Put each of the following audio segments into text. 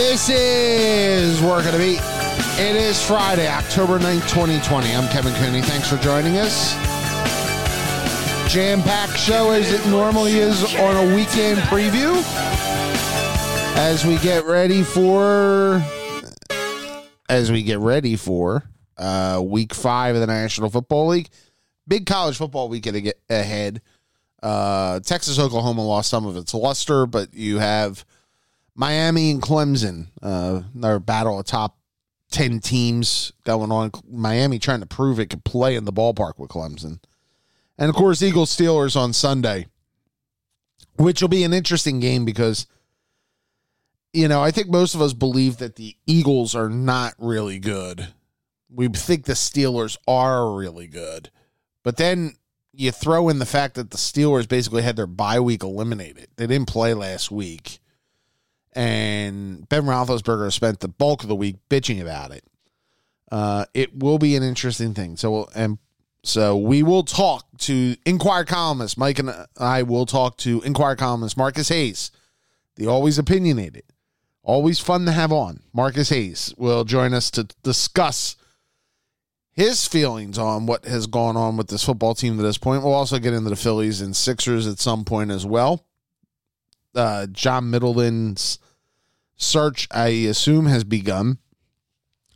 This is Working to Beat. It is Friday, October 9th, 2020. I'm Kevin Cooney. Thanks for joining us. Jam packed show as it normally is on a weekend preview. As we get ready for. As we get ready for uh, week five of the National Football League. Big college football weekend ahead. Uh, Texas, Oklahoma lost some of its luster, but you have Miami and Clemson, uh, their battle of top 10 teams going on. Miami trying to prove it could play in the ballpark with Clemson. And of course, Eagles Steelers on Sunday, which will be an interesting game because, you know, I think most of us believe that the Eagles are not really good. We think the Steelers are really good. But then you throw in the fact that the Steelers basically had their bye week eliminated. They didn't play last week. And Ben Roethlisberger spent the bulk of the week bitching about it. Uh, it will be an interesting thing. So, and so we will talk to Inquirer columnist Mike and I will talk to Inquirer columnist Marcus Hayes, the always opinionated, always fun to have on. Marcus Hayes will join us to discuss his feelings on what has gone on with this football team to this point. We'll also get into the Phillies and Sixers at some point as well. Uh, John Middleton's search, I assume, has begun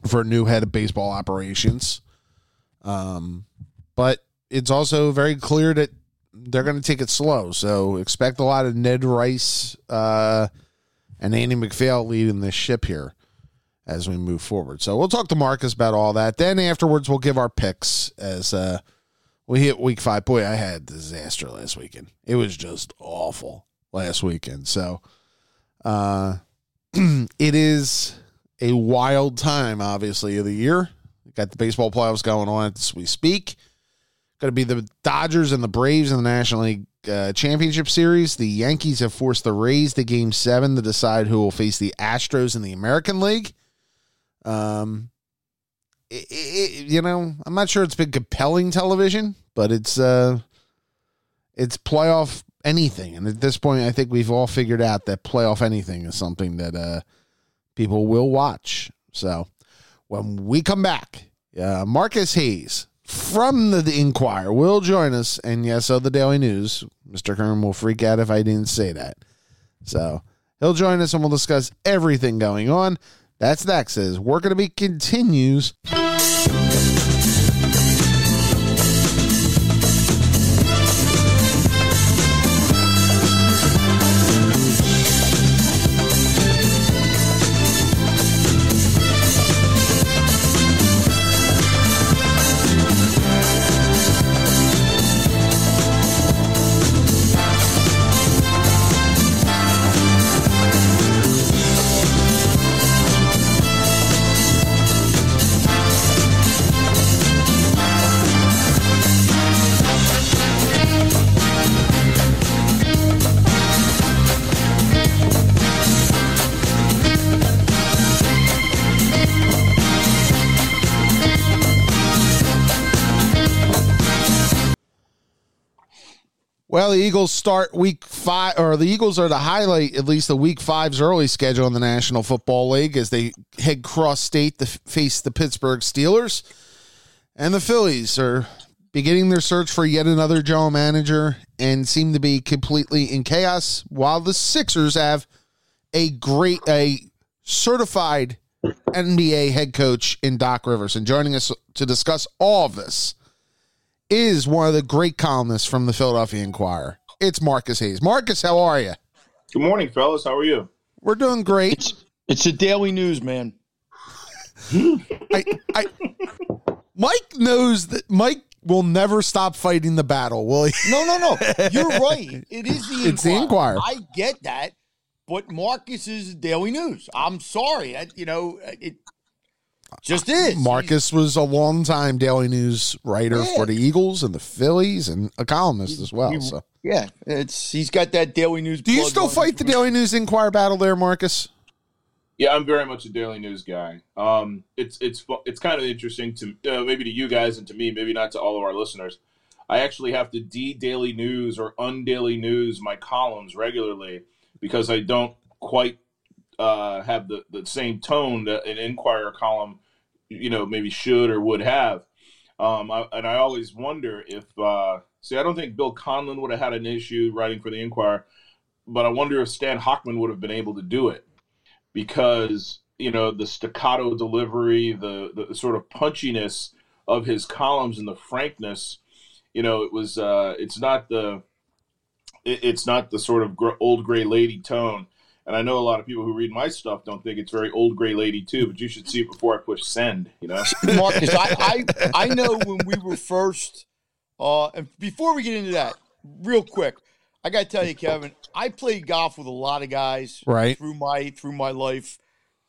for a new head of baseball operations. Um, but it's also very clear that they're going to take it slow. So expect a lot of Ned Rice uh, and Andy MacPhail leading this ship here as we move forward. So we'll talk to Marcus about all that. Then afterwards, we'll give our picks as uh, we hit week five. Boy, I had disaster last weekend. It was just awful last weekend. So uh, it is a wild time, obviously, of the year. got the baseball playoffs going on as we speak. Going to be the Dodgers and the Braves in the National League uh, Championship Series. The Yankees have forced the Rays to Game Seven to decide who will face the Astros in the American League. Um, it, it, you know, I'm not sure it's been compelling television, but it's uh, it's playoff anything, and at this point, I think we've all figured out that playoff anything is something that uh, people will watch. So when we come back, uh, Marcus Hayes from the, the Inquirer will join us, and yes, of the Daily News. Mr. Kern will freak out if I didn't say that. So he'll join us, and we'll discuss everything going on. That's next. As Working to Be continues. The Eagles start week five, or the Eagles are the highlight, at least the week five's early schedule in the National Football League as they head cross state to face the Pittsburgh Steelers. And the Phillies are beginning their search for yet another general manager and seem to be completely in chaos, while the Sixers have a great, a certified NBA head coach in Doc Rivers. And joining us to discuss all of this is one of the great columnists from the Philadelphia Inquirer. It's Marcus Hayes. Marcus, how are you? Good morning, fellas. How are you? We're doing great. It's, it's the daily news, man. I, I, Mike knows that Mike will never stop fighting the battle, will he? No, no, no. You're right. It is the Inquirer. It's the Inquirer. I get that, but Marcus is the daily news. I'm sorry. I, you know, it just is. Marcus was a long time Daily News writer yeah. for the Eagles and the Phillies and a columnist as well. So yeah, it's he's got that Daily News. Do you still fight the Daily News Inquirer battle there, Marcus? Yeah, I'm very much a Daily News guy. Um, it's it's it's kind of interesting to uh, maybe to you guys and to me, maybe not to all of our listeners. I actually have to de Daily News or undaily news my columns regularly because I don't quite uh, have the, the same tone that an Inquirer column, you know, maybe should or would have. Um, I, and I always wonder if, uh, see, I don't think Bill Conlin would have had an issue writing for the Inquirer, but I wonder if Stan Hochman would have been able to do it because, you know, the staccato delivery, the, the sort of punchiness of his columns and the frankness, you know, it was, uh, it's not the, it, it's not the sort of old gray lady tone. And I know a lot of people who read my stuff don't think it's very old gray lady too, but you should see it before I push send. You know, Marcus, I, I I know when we were first, uh, and before we get into that, real quick, I got to tell you, Kevin, I played golf with a lot of guys Right. through my through my life.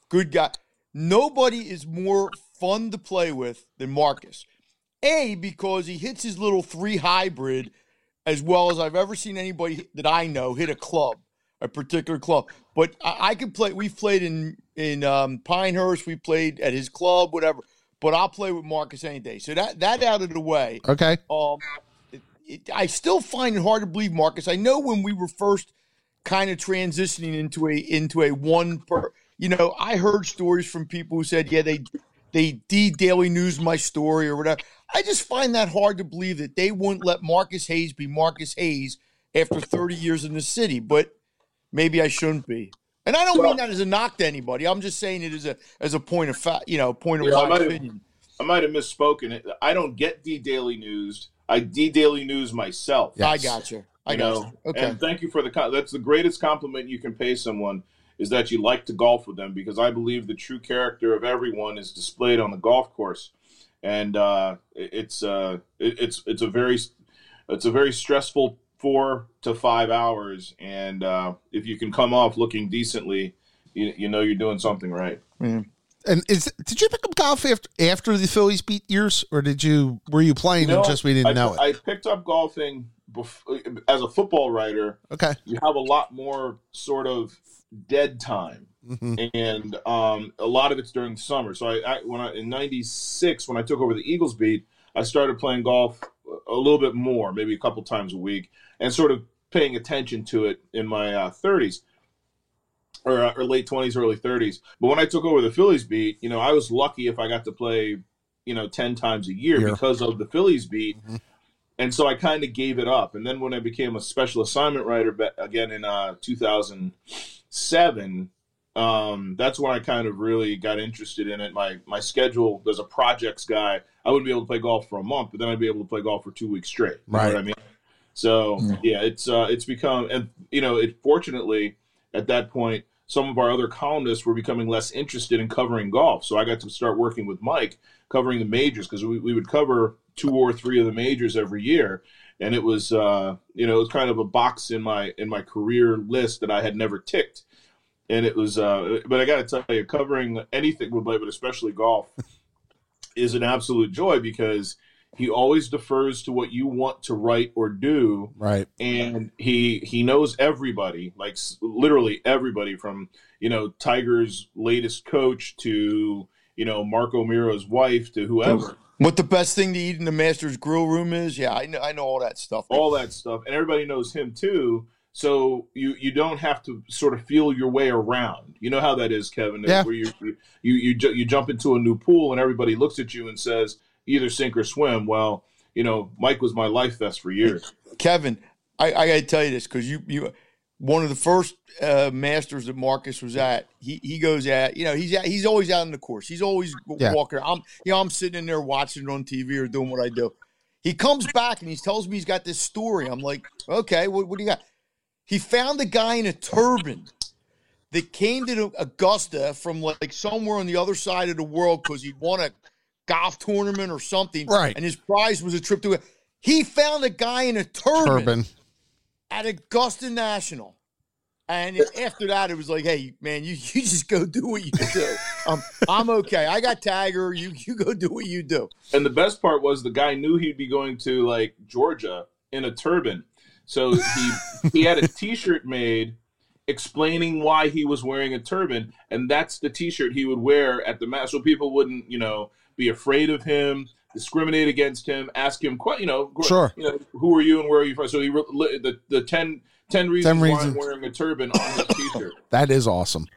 Good guy. Nobody is more fun to play with than Marcus. A because he hits his little three hybrid as well as I've ever seen anybody that I know hit a club, a particular club. But I, I could play. We've played in in um, Pinehurst. We played at his club, whatever. But I'll play with Marcus any day. So that that out of the way. Okay. Um, it, it, I still find it hard to believe, Marcus. I know when we were first kind of transitioning into a into a one per, you know, I heard stories from people who said, yeah, they they de Daily News my story or whatever. I just find that hard to believe that they wouldn't let Marcus Hayes be Marcus Hayes after 30 years in the city. But maybe I shouldn't be. And I don't Well- mean that as a knock to anybody. I'm just saying it as a as a point of fact, you know, point of Yeah, I my might have- opinion. I might have misspoken. I don't get D Daily News. I D Daily News myself. Yeah. I got you. I you got know? you. Okay. And thank you for the that's the greatest compliment you can pay someone is that you like to golf with them because I believe the true character of everyone is displayed on the golf course, and uh, it's uh, it, it's it's a very it's a very stressful four to five hours, and uh, if you can come off looking decently, you, you know you're doing something right. And is did you pick up golf after after the Phillies beat years, or did you were you playing You know, and just we didn't I, know it? I picked up golfing as a football writer. okay. you have a lot more sort of dead time hmm and um, a lot of it's during the summer so I, I when i in 96 when i took over the eagles beat i started playing golf a little bit more maybe a couple times a week and sort of paying attention to it in my uh, 30s or, uh, or late 20s early 30s but when i took over the phillies beat you know i was lucky if i got to play you know 10 times a year Yeah. because of the phillies beat Mhm. and so I kind of gave it up. And then when I became a special assignment writer again in uh, 2007, um, that's when I kind of really got interested in it. My my schedule as a projects guy, I wouldn't be able to play golf for a month, but then I'd be able to play golf for two weeks straight. You know Right. what I mean? So Yeah. yeah, it's uh, it's become and you know it fortunately at that point some of our other columnists were becoming less interested in covering golf. So I got to start working with Mike covering the majors because we, we would cover two or three of the majors every year. And it was, uh, you know, it was kind of a box in my in my career list that I had never ticked. And it was, uh, but I got to tell you, covering anything with Blake, but especially golf, is an absolute joy because he always defers to what you want to write or do Right. and he he knows everybody like literally everybody from you know tiger's latest coach to you know marco miro's wife to whoever What the best thing to eat in the Masters grill room is? Yeah, I know. I know all that stuff. all that stuff and everybody knows him too so you you don't have to sort of feel your way around you know how that is kevin Yeah. where you you you, you, ju- you jump into a new pool and everybody looks at you and says either sink or swim well you know mike was my life vest for years Kevin, I, I got to tell you this because you you one of the first uh, Masters that Marcus was at. He he goes at you know he's at, he's always out on the course. He's always Yeah. walking. I'm you know I'm sitting in there watching it on TV or doing what I do. He comes back and he tells me he's got this story. I'm like, okay, what, what do you got? He found a guy in a turban that came to Augusta from like somewhere on the other side of the world because he'd won a golf tournament or something. Right. And his prize was a trip to. He found a guy in a turban, Turban. at Augusta National. And after that, it was like, hey, man, you, you just go do what you do. Um, I'm okay. I got Tiger. You you go do what you do. And the best part was the guy knew he'd be going to like Georgia in a turban. So he he had a t-shirt made explaining why he was wearing a turban and that's the t-shirt he would wear at the match so people wouldn't, you know, be afraid of him, discriminate against him, ask him quite, you know, Sure. you know, who are you and where are you from? So he the the 10 10 reasons, 10 reasons. why I'm wearing a turban on his t-shirt. That is awesome.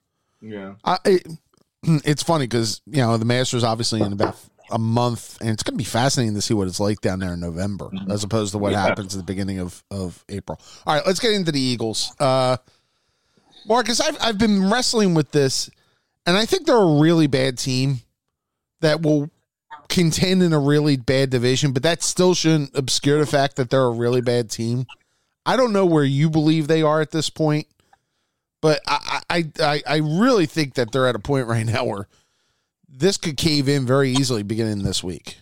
Yeah. I, it, it's funny because you know the Masters obviously in about a month, and it's going to be fascinating to see what it's like down there in November, Mhm. as opposed to what Yeah. happens at the beginning of of April. All right, let's get into the Eagles. Uh, Marcus, I've I've been wrestling with this, and I think they're a really bad team that will contend in a really bad division, but that still shouldn't obscure the fact that they're a really bad team. I don't know where you believe they are at this point, but I I I, I really think that they're at a point right now where this could cave in very easily beginning this week.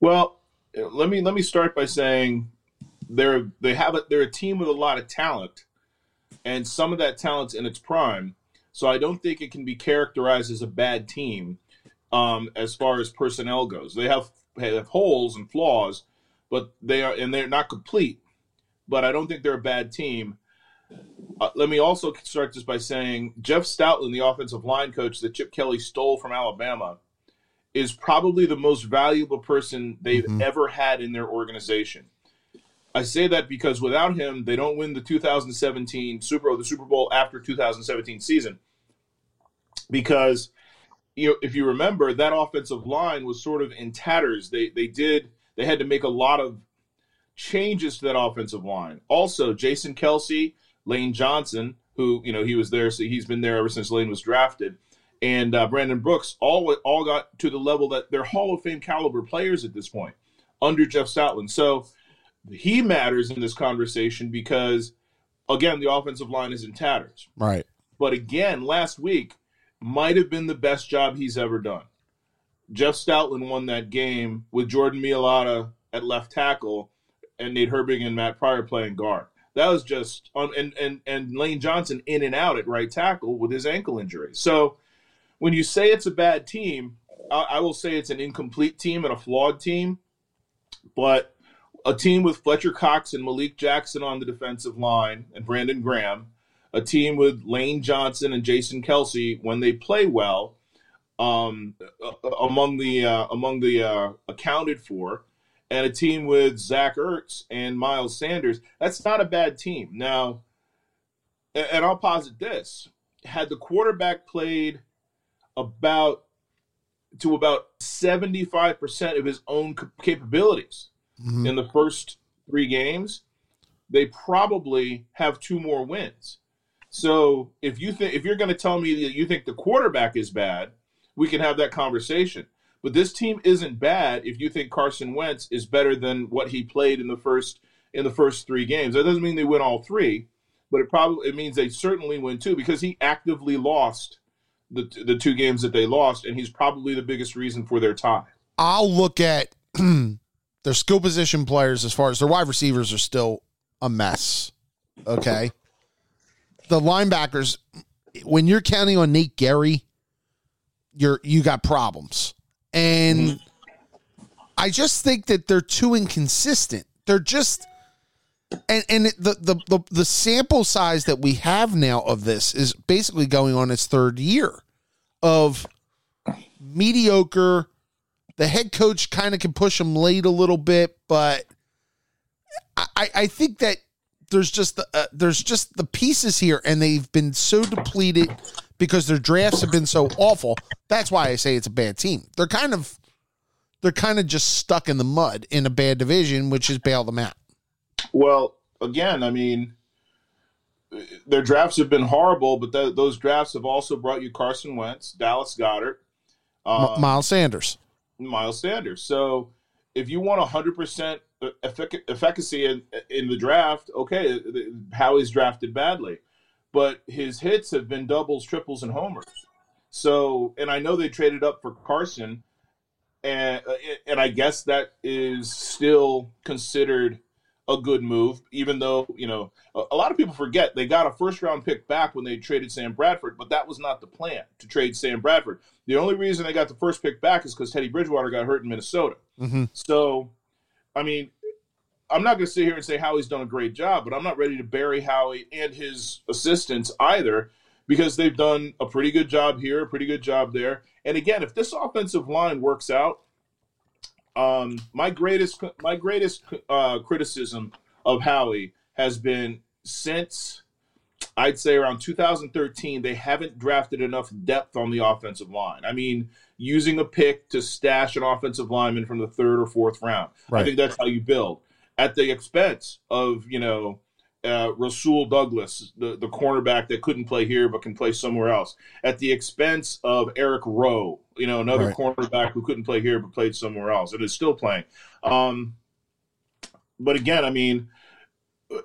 Well, let me let me start by saying they're they have a, they're a team with a lot of talent, and some of that talent's in its prime. So I don't think it can be characterized as a bad team um, as far as personnel goes. They have they have holes and flaws, but they are and they're not complete. But I don't think they're a bad team. Uh, let me also start this by saying Jeff Stoutland, the offensive line coach that Chip Kelly stole from Alabama, is probably the most valuable person they've Mhm. ever had in their organization. I say that because without him, they don't win the 2017 Super Bowl, the Super Bowl after 2017 season. Because you know, if you remember, that offensive line was sort of in tatters. They they did they had to make a lot of changes to that offensive line. Also, Jason Kelce, Lane Johnson, who you know he was there, so he's been there ever since Lane was drafted, and uh, Brandon Brooks all all got to the level that they're Hall of Fame caliber players at this point under Jeff Stoutland. So he matters in this conversation because again, the offensive line is in tatters. Right. But again, last week might have been the best job he's ever done. Jeff Stoutland won that game with Jordan Mailata at left tackle and Nate Herbig and Matt Pryor playing guard. That was just um, and and and Lane Johnson in and out at right tackle with his ankle injury. So when you say it's a bad team, I, I will say it's an incomplete team and a flawed team. But a team with Fletcher Cox and Malik Jackson on the defensive line and Brandon Graham, a team with Lane Johnson and Jason Kelce when they play well, um, among the uh, among the uh, accounted for, and a team with Zach Ertz and Miles Sanders. That's not a bad team. Now, and I'll posit this: had the quarterback played about to about seventy five percent of his own capabilities Mhm. in the first three games, they probably have two more wins. So if you think if you're going to tell me that you think the quarterback is bad, we can have that conversation. But this team isn't bad if you think Carson Wentz is better than what he played in the first in the first three games. That doesn't mean they win all three, but it probably it means they certainly win two because he actively lost the the two games that they lost, and he's probably the biggest reason for their tie. I'll look at their skill position players as far as their wide receivers are still a mess. Okay. The linebackers, when you're counting on Nate Gerry, you're you got problems. And mm-hmm. I just think that they're too inconsistent. They're just and and the, the the the sample size that we have now of this is basically going on its third year of mediocre the head coach kind of can push them late a little bit, but I, I think that there's just the uh, there's just the pieces here, and they've been so depleted because their drafts have been so awful. That's why I say it's a bad team. They're kind of they're kind of just stuck in the mud in a bad division, which has bailed them out. Well, again, I mean, their drafts have been horrible, but th- those drafts have also brought you Carson Wentz, Dallas Goedert, M- um, Miles Sanders. Miles Sanders. So if you want 100% effic- efficacy in, in the draft, okay, Howie's drafted badly. But his hits have been doubles, triples, and homers. So, and I know they traded up for Carson, and uh, and I guess that is still considered a good move, even though you know a, a lot of people forget they got a first round pick back when they traded Sam Bradford, but that was not the plan to trade Sam Bradford. The only reason they got the first pick back is because Teddy Bridgewater got hurt in Minnesota. Mm-hmm. So, I mean, I'm not going to sit here and say Howie's done a great job, but I'm not ready to bury Howie and his assistants either because they've done a pretty good job here, a pretty good job there. And again, if this offensive line works out, um, my greatest my greatest uh, criticism of Howie has been since I'd say around 2013, they haven't drafted enough depth on the offensive line. I mean, using a pick to stash an offensive lineman from the third or fourth round. Right. I think that's how you build at the expense of, you know, uh, Rasul Douglas, the, the cornerback that couldn't play here but can play somewhere else, at the expense of Eric Rowe, you know, another Right. cornerback who couldn't play here but played somewhere else and is still playing. Um, but again, I mean,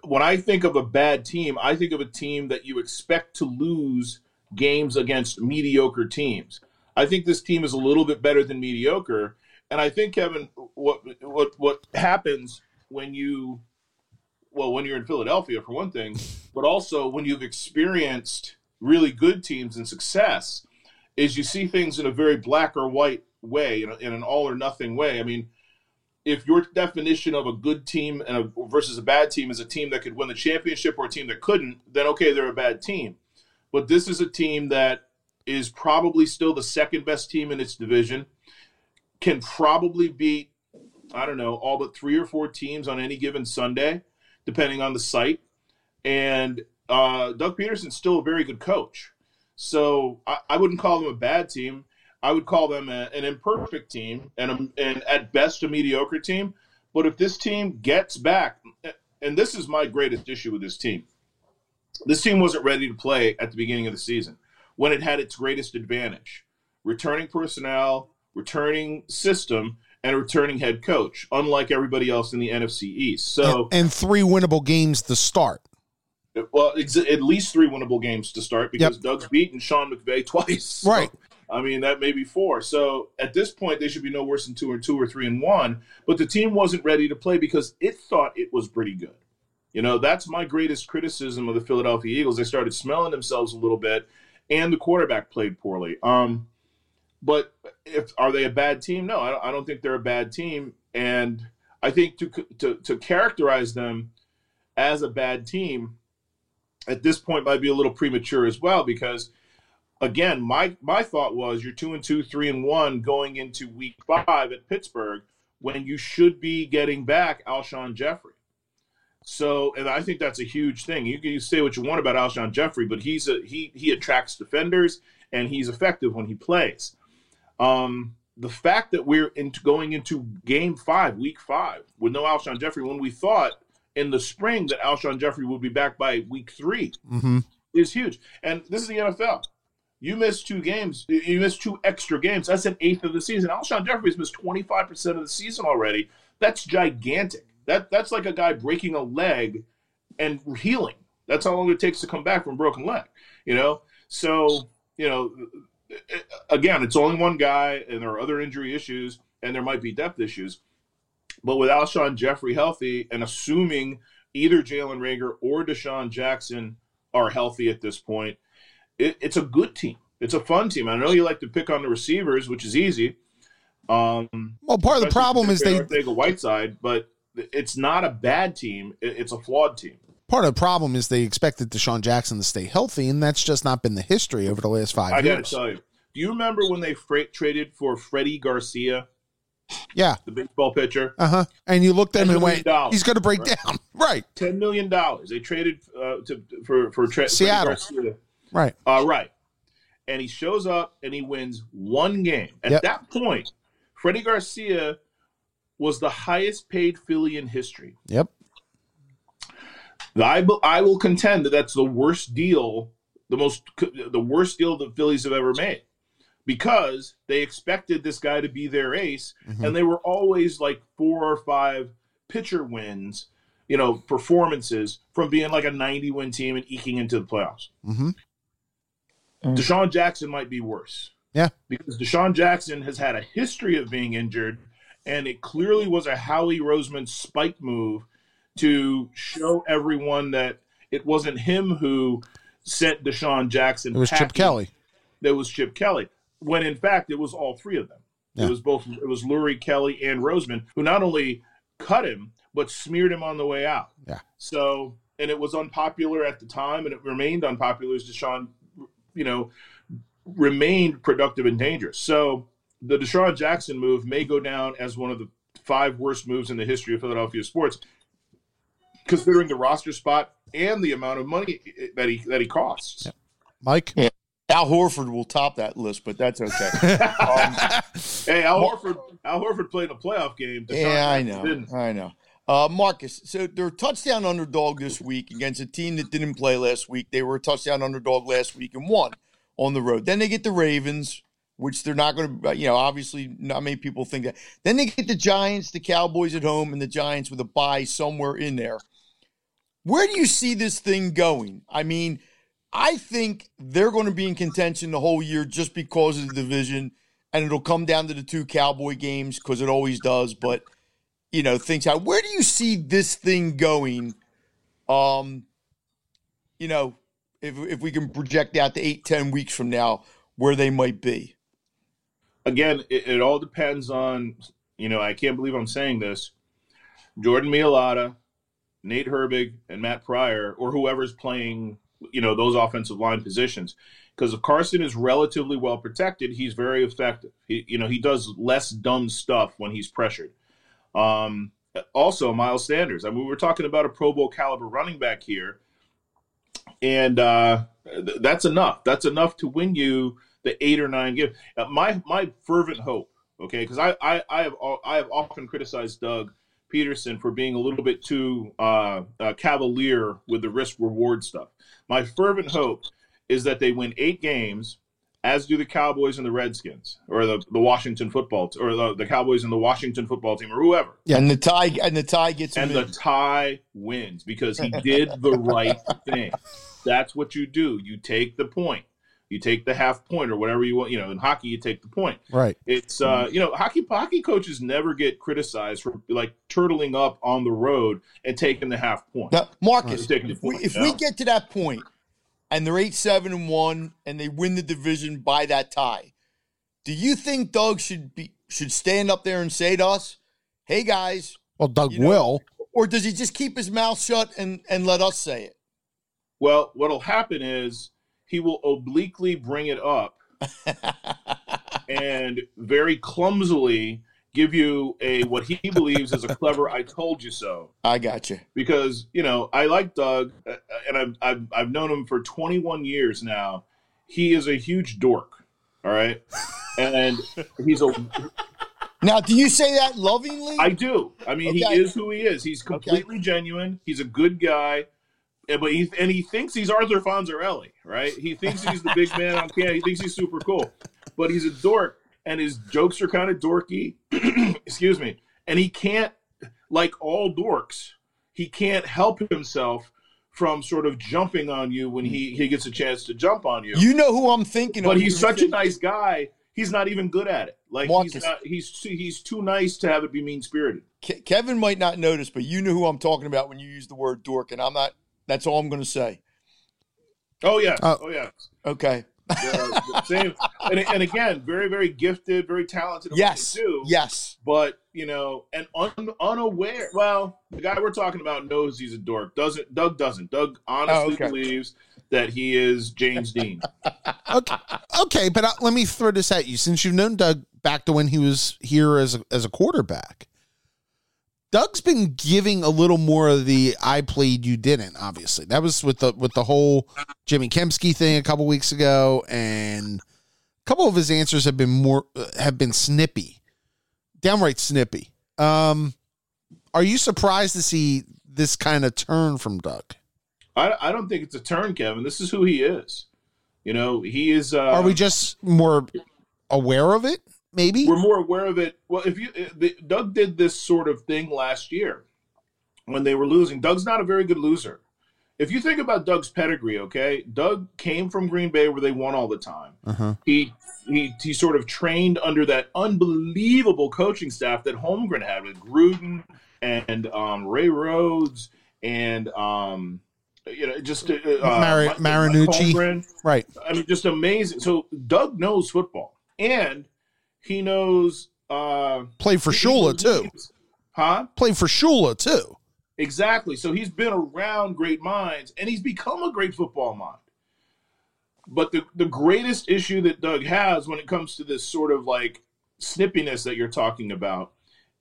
when I think of a bad team, I think of a team that you expect to lose games against mediocre teams. I think this team is a little bit better than mediocre, and I think Kevin, what what what happens when you, well, when you're in Philadelphia for one thing, but also when you've experienced really good teams and success, is you see things in a very black or white way, in, a, in an all or nothing way. I mean, if your definition of a good team and a, versus a bad team is a team that could win the championship or a team that couldn't, then okay, they're a bad team. But this is a team that is probably still the second best team in its division, can probably beat, I don't know, all but three or four teams on any given Sunday, depending on the site. And uh, Doug Pederson's still a very good coach. So I, I wouldn't call them a bad team. I would call them a, an imperfect team and, a, and at best a mediocre team. But if this team gets back, and this is my greatest issue with this team, this team wasn't ready to play at the beginning of the season when it had its greatest advantage returning personnel, returning system, and returning head coach, unlike everybody else in the NFC East. So, and, and three winnable games to start. Well, ex- at least three winnable games to start because Doug's beaten Sean McVay twice. So, Right. I mean, that may be four. So at this point, they should be no worse than two or two or three and one. But the team wasn't ready to play because it thought it was pretty good. You know, that's my greatest criticism of the Philadelphia Eagles. They started smelling themselves a little bit, and the quarterback played poorly. Um, but if are they a bad team? No, I don't, I don't think they're a bad team. And I think to, to to characterize them as a bad team at this point might be a little premature as well because again my my thought was you're two and two three and one going into week five at pittsburgh when you should be getting back alshon jeffery. So and i think that's a huge thing. You can say what you want about alshon jeffery but he's a he he attracts defenders and he's effective when he plays. Um the fact that we're into going into game five week five with no alshon jeffery when we thought in the spring that alshon jeffery would be back by week three Mm-hmm. is huge. And this is the NFL. You miss two games. You miss two extra games. That's an eighth of the season. Alshon Jeffery's missed 25% of the season already. That's gigantic. That That's like a guy breaking a leg and healing. That's how long it takes to come back from a broken leg, you know? So, you know, again, it's only one guy, and there are other injury issues, and there might be depth issues. But with Alshon Jeffery healthy and assuming either Jalen Reagor or DeSean Jackson are healthy at this point, it, it's a good team. It's a fun team. I know you like to pick on the receivers, which is easy. Um, Well, part of the problem is they take a Whiteside, but it's not a bad team. It's a flawed team. part of the problem is they expected DeSean Jackson to stay healthy, and that's just not been the history over the last five I got to years. tell you. Do you remember when they freight traded for Freddie Garcia, Yeah, the baseball pitcher? uh huh. And you looked at him and went, million, "He's going to break right? down." Right, Ten million dollars. They traded uh, to for for tra- Seattle. Garcia. right. Uh, right. And he shows up and he wins one game. At Yep. that point, Freddie Garcia was the highest paid Philly in history. Yep. I, I will contend that that's the worst deal, the most the worst deal the Phillies have ever made, because they expected this guy to be their ace, Mhm. and they were always like four or five pitcher wins, you know, performances from being like a 90 win team and eking into the playoffs. Mm-hmm. DeSean Jackson might be worse. Yeah. Because DeSean Jackson has had a history of being injured, and it clearly was a Howie Roseman spike move to show everyone that it wasn't him who sent DeSean Jackson. It was Chip. Kelly. That was Chip Kelly. When in fact it was all three of them. Yeah. It was both it was Lurie, Kelly, and Roseman, who not only cut him, but smeared him on the way out. Yeah. So and it was unpopular at the time and it remained unpopular as DeSean, you know, remained productive and dangerous. So the DeSean Jackson move may go down as one of the five worst moves in the history of Philadelphia sports. considering the roster spot and the amount of money that he that he costs. Yeah. Mike, yeah. Al Horford will top that list, but that's okay. um, hey, Al Horford, Al Horford played a playoff game. Yeah, I know, didn't. I know. Uh, Marcus, so they're a touchdown underdog this week against a team that didn't play last week. They were a touchdown underdog last week and won on the road. Then they get the Ravens, which they're not going to, you know, obviously not many people think that. Then they get the Giants, the Cowboys at home, and the Giants with a bye somewhere in there. Where do you see this thing going? I mean, I think they're going to be in contention the whole year just because of the division, and it'll come down to the two Cowboy games because it always does. But – you know things out. Where do you see this thing going? Um, you know, if if we can project out to eight, ten weeks from now, where they might be. Again, it, it all depends on you know. I can't believe I'm saying this. Jordan Mailata, Nate Herbig, and Matt Pryor, or whoever's playing, you know, those offensive line positions. Because if Carson is relatively well protected, he's very effective. He, you know, he does less dumb stuff when he's pressured. Um, also, Miles Sanders. I mean, we are talking about a Pro Bowl caliber running back here, and uh, th- that's enough. That's enough to win you the eight or nine give. Uh, my my fervent hope, okay, because I, I I have I have often criticized Doug Pederson for being a little bit too uh, uh, cavalier with the risk reward stuff. My fervent hope is that they win eight games as do the Cowboys and the Redskins, or the, the Washington football, or the, the Cowboys and the Washington football team, or whoever. Yeah, and the tie and the tie gets and the tie wins because he did the right thing. That's what you do. You take the point. You take the half point or whatever you want. You know, in hockey, you take the point. Right. It's uh, you know, hockey hockey coaches never get criticized for like turtling up on the road and taking the half point. Now, Marcus, right. if, we, if we get to that point and they're eight seven and one, and they win the division by that tie. Do you think Doug should be should stand up there and say to us, "Hey guys"? Well, Doug you know, will. Or does he just keep his mouth shut and and let us say it? Well, what'll happen is he will obliquely bring it up and very clumsily give you a what he believes is a clever "I told you so." I got you because you know I like Doug, uh, and I've, I've I've known him for 21 years now. He is a huge dork, all right, and he's a. Now, do you say that lovingly? I do. I mean, okay. he is who he is. He's completely okay. genuine. He's a good guy, but he and he thinks he's Arthur Fonzarelli, right? He thinks he's the big man on camera. He thinks he's super cool, but he's a dork and his jokes are kind of dorky. Excuse me. And he can't, like all dorks, he can't help himself from sort of jumping on you when he, he gets a chance to jump on you. You know who I'm thinking but of. But he's such a nice guy. He's not even good at it. Like Marcus. he's not, he's too, he's too nice to have it be mean spirited. Ke- Kevin might not notice, but you know who I'm talking about when you use the word dork, and I'm not. That's all I'm going to say. Oh yeah. Uh, oh yeah. Okay same, and, and, again, very, very gifted, very talented. Yes, too, yes. But you know, and un, unaware. Well, the guy we're talking about knows he's a dork. Doesn't Doug? Doesn't Doug honestly oh, okay. believes that he is James Dean? okay, okay, but uh, let me throw this at you. Since you've known Doug back to when he was here as a, as a quarterback, Doug's been giving a little more of the I played you didn't obviously. That was with the with the whole Jimmy Kempski thing a couple weeks ago and a couple of his answers have been more have been snippy. Downright snippy. Um are you surprised to see this kind of turn from Doug? I, I don't think it's a turn, Kevin. This is who he is. You know, he is uh, Are we just more aware of it? Maybe we're more aware of it. Well, if you the, Doug did this sort of thing last year when they were losing. Doug's not a very good loser. If you think about Doug's pedigree, okay, Doug came from Green Bay where they won all the time. Uh-huh. He he he sort of trained under that unbelievable coaching staff that Holmgren had with Gruden and um, Ray Rhodes and um, you know just uh, uh Mar- Mariucci, right? I mean, just amazing. So Doug knows football, and he knows. Uh, Played for Shula too. Huh? Played for Shula too. Exactly. So he's been around great minds, and he's become a great football mind. But the the greatest issue that Doug has when it comes to this sort of like snippiness that you're talking about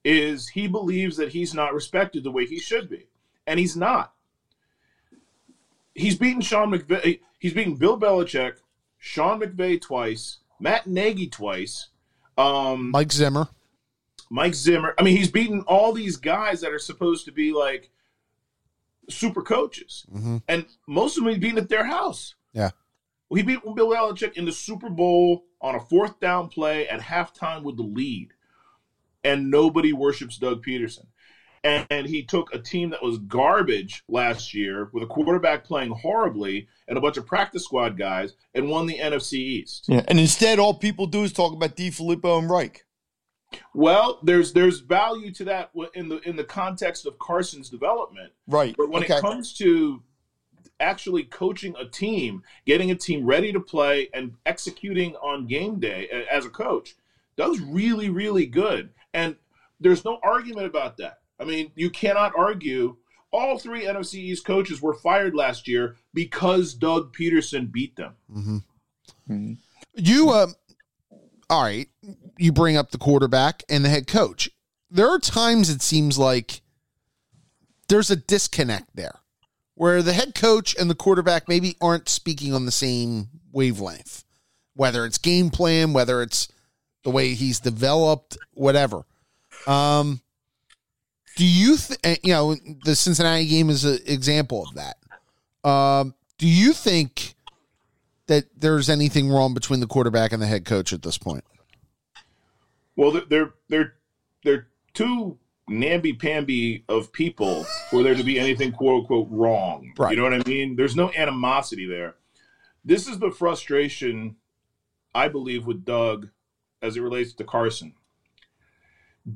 is he believes that he's not respected the way he should be. and he's not. He's beaten Sean McVay. He's beaten Bill Belichick, Sean McVay twice, Matt Nagy twice, um, Mike Zimmer. Mike Zimmer. I mean, he's beaten all these guys that are supposed to be like super coaches, Mhm. and most of them he's beaten at their house. Yeah. Well, he beat Bill Belichick in the Super Bowl on a fourth down play at halftime with the lead, and nobody worships Doug Pederson. And, he took a team that was garbage last year with a quarterback playing horribly and a bunch of practice squad guys and won the NFC East. Yeah. And instead, all people do is talk about DeFilippo and Reich. Well, there's there's value to that in the in the context of Carson's development, Right. but when okay. it comes to actually coaching a team, getting a team ready to play, and executing on game day as a coach, Doug's really really good, and there's no argument about that. I mean, you cannot argue. All three NFC East coaches were fired last year because Doug Pederson beat them. hmm Mhm. You, uh, all right, you bring up the quarterback and the head coach. There are times it seems like there's a disconnect there where the head coach and the quarterback maybe aren't speaking on the same wavelength, whether it's game plan, whether it's the way he's developed, whatever. Um, do you, th- you know, the Cincinnati game is an example of that. Um, do you think that there's anything wrong between the quarterback and the head coach at this point? Well, they're they're they're, they're too namby pamby of people for there to be anything quote unquote wrong. Right. You know what I mean? There's no animosity there. This is the frustration, I believe, with Doug as it relates to Carson.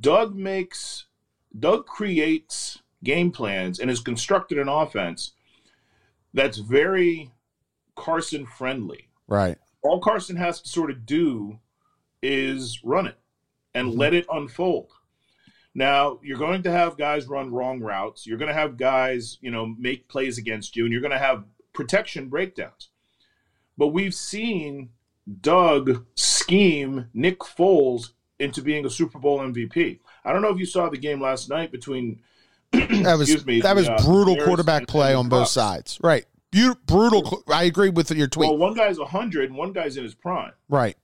Doug makes Doug creates game plans and has constructed an offense that's very Carson friendly Right. all Carson has to sort of do is run it and Mhm. let it unfold. Now, you're going to have guys run wrong routes. You're going to have guys, you know, make plays against you, and you're going to have protection breakdowns. But we've seen Doug scheme Nick Foles into being a Super Bowl MVP. I don't know if you saw the game last night between That was excuse me, that was the, uh, brutal quarterback play on both sides. Right. Brutal. I agree with your tweet. Well, one guy's 100 and one guy's in his prime. right.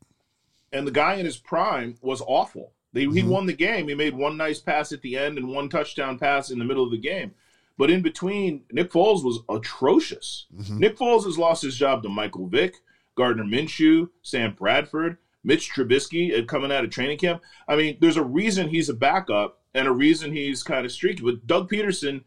and the guy in his prime was awful. They, He Mhm. won the game. He made one nice pass at the end and one touchdown pass in the middle of the game. But in between, Nick Foles was atrocious. Mhm. Nick Foles has lost his job to Michael Vick, Gardner Minshew, Sam Bradford, Mitch Trubisky uh, coming out of training camp. I mean, there's a reason he's a backup and a reason he's kind of streaky. But Doug Pederson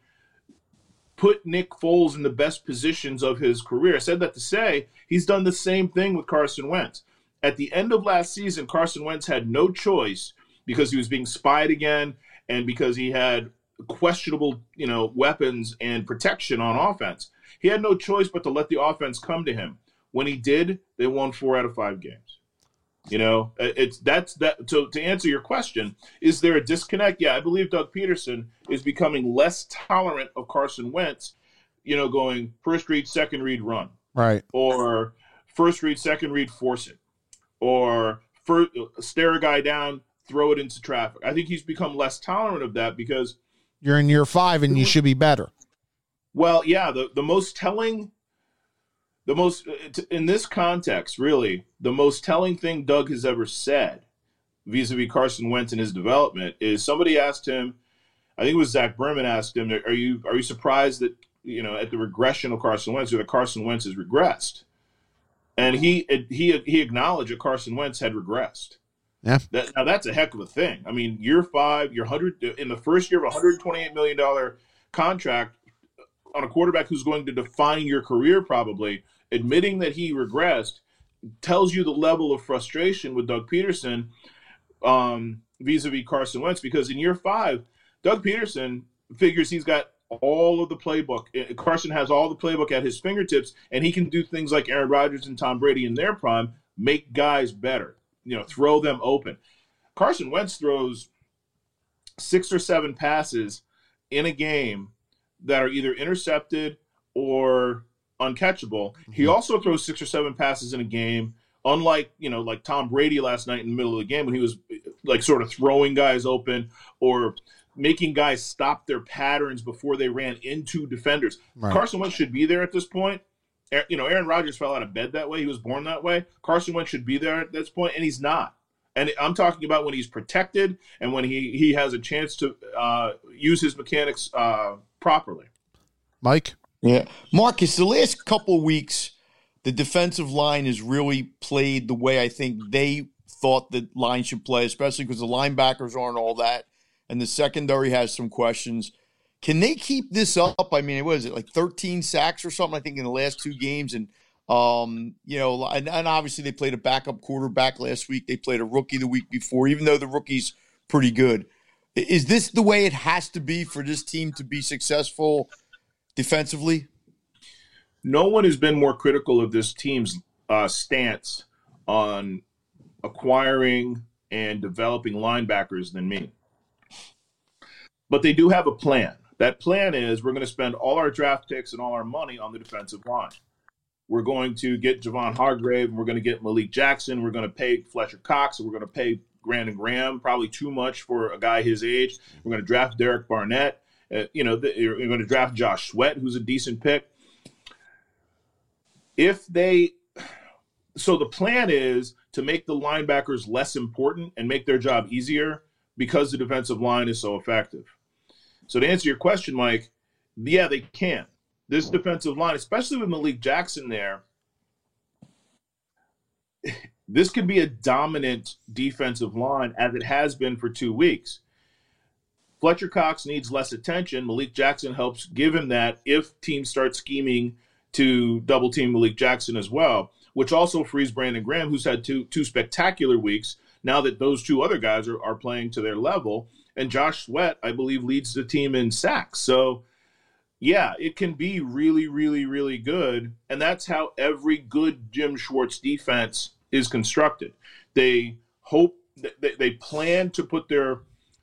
put Nick Foles in the best positions of his career. I said that to say he's done the same thing with Carson Wentz. At the end of last season, Carson Wentz had no choice because he was being spied again and because he had questionable, you know, weapons and protection on offense. He had no choice but to let the offense come to him. When he did, they won 4 out of 5 games. You know, uh, it's that's that so to answer your question, is there a disconnect? Yeah, I believe Doug Pederson is becoming less tolerant of Carson Wentz, you know, going first read, second read, run Right. or first read, second read, force it, or first, stare a guy down, throw it into traffic. I think he's become less tolerant of that because, You're in year five and you should be better. well, yeah, the, the most telling, the most, uh, in this context, really, the most telling thing Doug has ever said vis a vis Carson Wentz and his development is somebody asked him, I think it was Zach Berman asked him, are you, are you surprised that, you know, at the regression of Carson Wentz or that Carson Wentz has regressed? And he he he acknowledged that Carson Wentz had regressed. Yeah. That, now that's a heck of a thing. I mean, year five, your hundred in the first year of a hundred twenty-eight million dollar contract on a quarterback who's going to define your career, probably admitting that he regressed, tells you the level of frustration with Doug Pederson um, vis-a-vis Carson Wentz. Because in year five, Doug Pederson figures he's got all of the playbook. Uh, Carson has all the playbook at his fingertips, and he can do things like Aaron Rodgers and Tom Brady in their prime, make guys better. You know, throw them open. Carson Wentz throws six or seven passes in a game that are either intercepted or uncatchable. He Mhm. also throws six or seven passes in a game, unlike you know, like Tom Brady last night in the middle of the game when he was like sort of throwing guys open or making guys stop their patterns before they ran into defenders. Right. Carson Wentz should be there at this point. You know, Aaron Rodgers fell out of bed that way. He was born that way. Carson Wentz should be there at this point, and he's not. And I'm talking about when he's protected and when he, he has a chance to uh, use his mechanics uh, properly. Mike? Yeah. Marcus, the last couple of weeks, the defensive line has really played the way I think they thought the line should play, especially because the linebackers aren't all that. And the secondary has some questions. Can they keep this up? I mean, what is it, like 13 sacks or something, I think, in the last two games? And, um, you know, and, and obviously they played a backup quarterback last week. They played a rookie the week before, even though the rookie's pretty good. Is this the way it has to be for this team to be successful defensively? no one has been more critical of this team's uh, stance on acquiring and developing linebackers than me. But they do have a plan. That plan is we're going to spend all our draft picks and all our money on the defensive line. We're going to get Javon Hargrave, and we're going to get Malik Jackson. We're going to pay Fletcher Cox, and we're going to pay Brandon Graham, probably too much for a guy his age. We're going to draft Derek Barnett. Uh, you know, the, you're going to draft Josh Sweat, who's a decent pick if they so the plan is to make the linebackers less important and make their job easier because the defensive line is so effective. So to answer your question, Mike, yeah, they can. This defensive line, especially with Malik Jackson there, this could be a dominant defensive line as it has been for two weeks. Fletcher Cox needs less attention. Malik Jackson helps give him that if teams start scheming to double team Malik Jackson as well, which also frees Brandon Graham, who's had two two spectacular weeks. Now that those two other guys are, are playing to their level, and Josh Sweat, I believe, leads the team in sacks. So, yeah, it can be really, really, really good, and that's how every good Jim Schwartz defense is constructed. They hope they, they plan to put their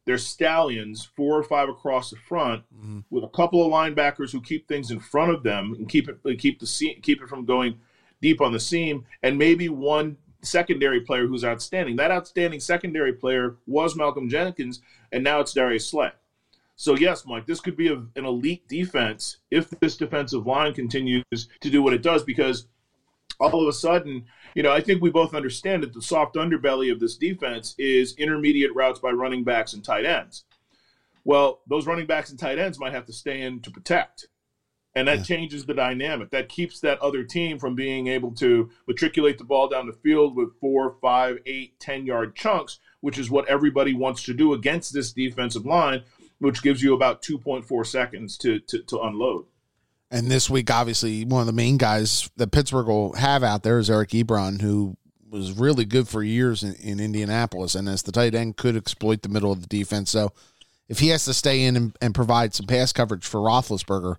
their stallions four or five across the front Mhm. with a couple of linebackers who keep things in front of them and keep it keep the seam, keep it from going deep on the seam, and maybe one secondary player who's outstanding. That outstanding secondary player was Malcolm Jenkins, and now it's Darius Slay. So yes, Mike, this could be a, an elite defense if this defensive line continues to do what it does. Because all of a sudden, you know, I think we both understand that the soft underbelly of this defense is intermediate routes by running backs and tight ends. Well, those running backs and tight ends might have to stay in to protect. And that Yeah. changes the dynamic. That keeps that other team from being able to matriculate the ball down the field with four, five, eight, ten yard chunks, which is what everybody wants to do against this defensive line, which gives you about 2.4 seconds to, to, to unload. And this week, obviously, one of the main guys that Pittsburgh will have out there is Eric Ebron, who was really good for years in, in Indianapolis. And as the tight end, could exploit the middle of the defense. So if he has to stay in and, and provide some pass coverage for Roethlisberger,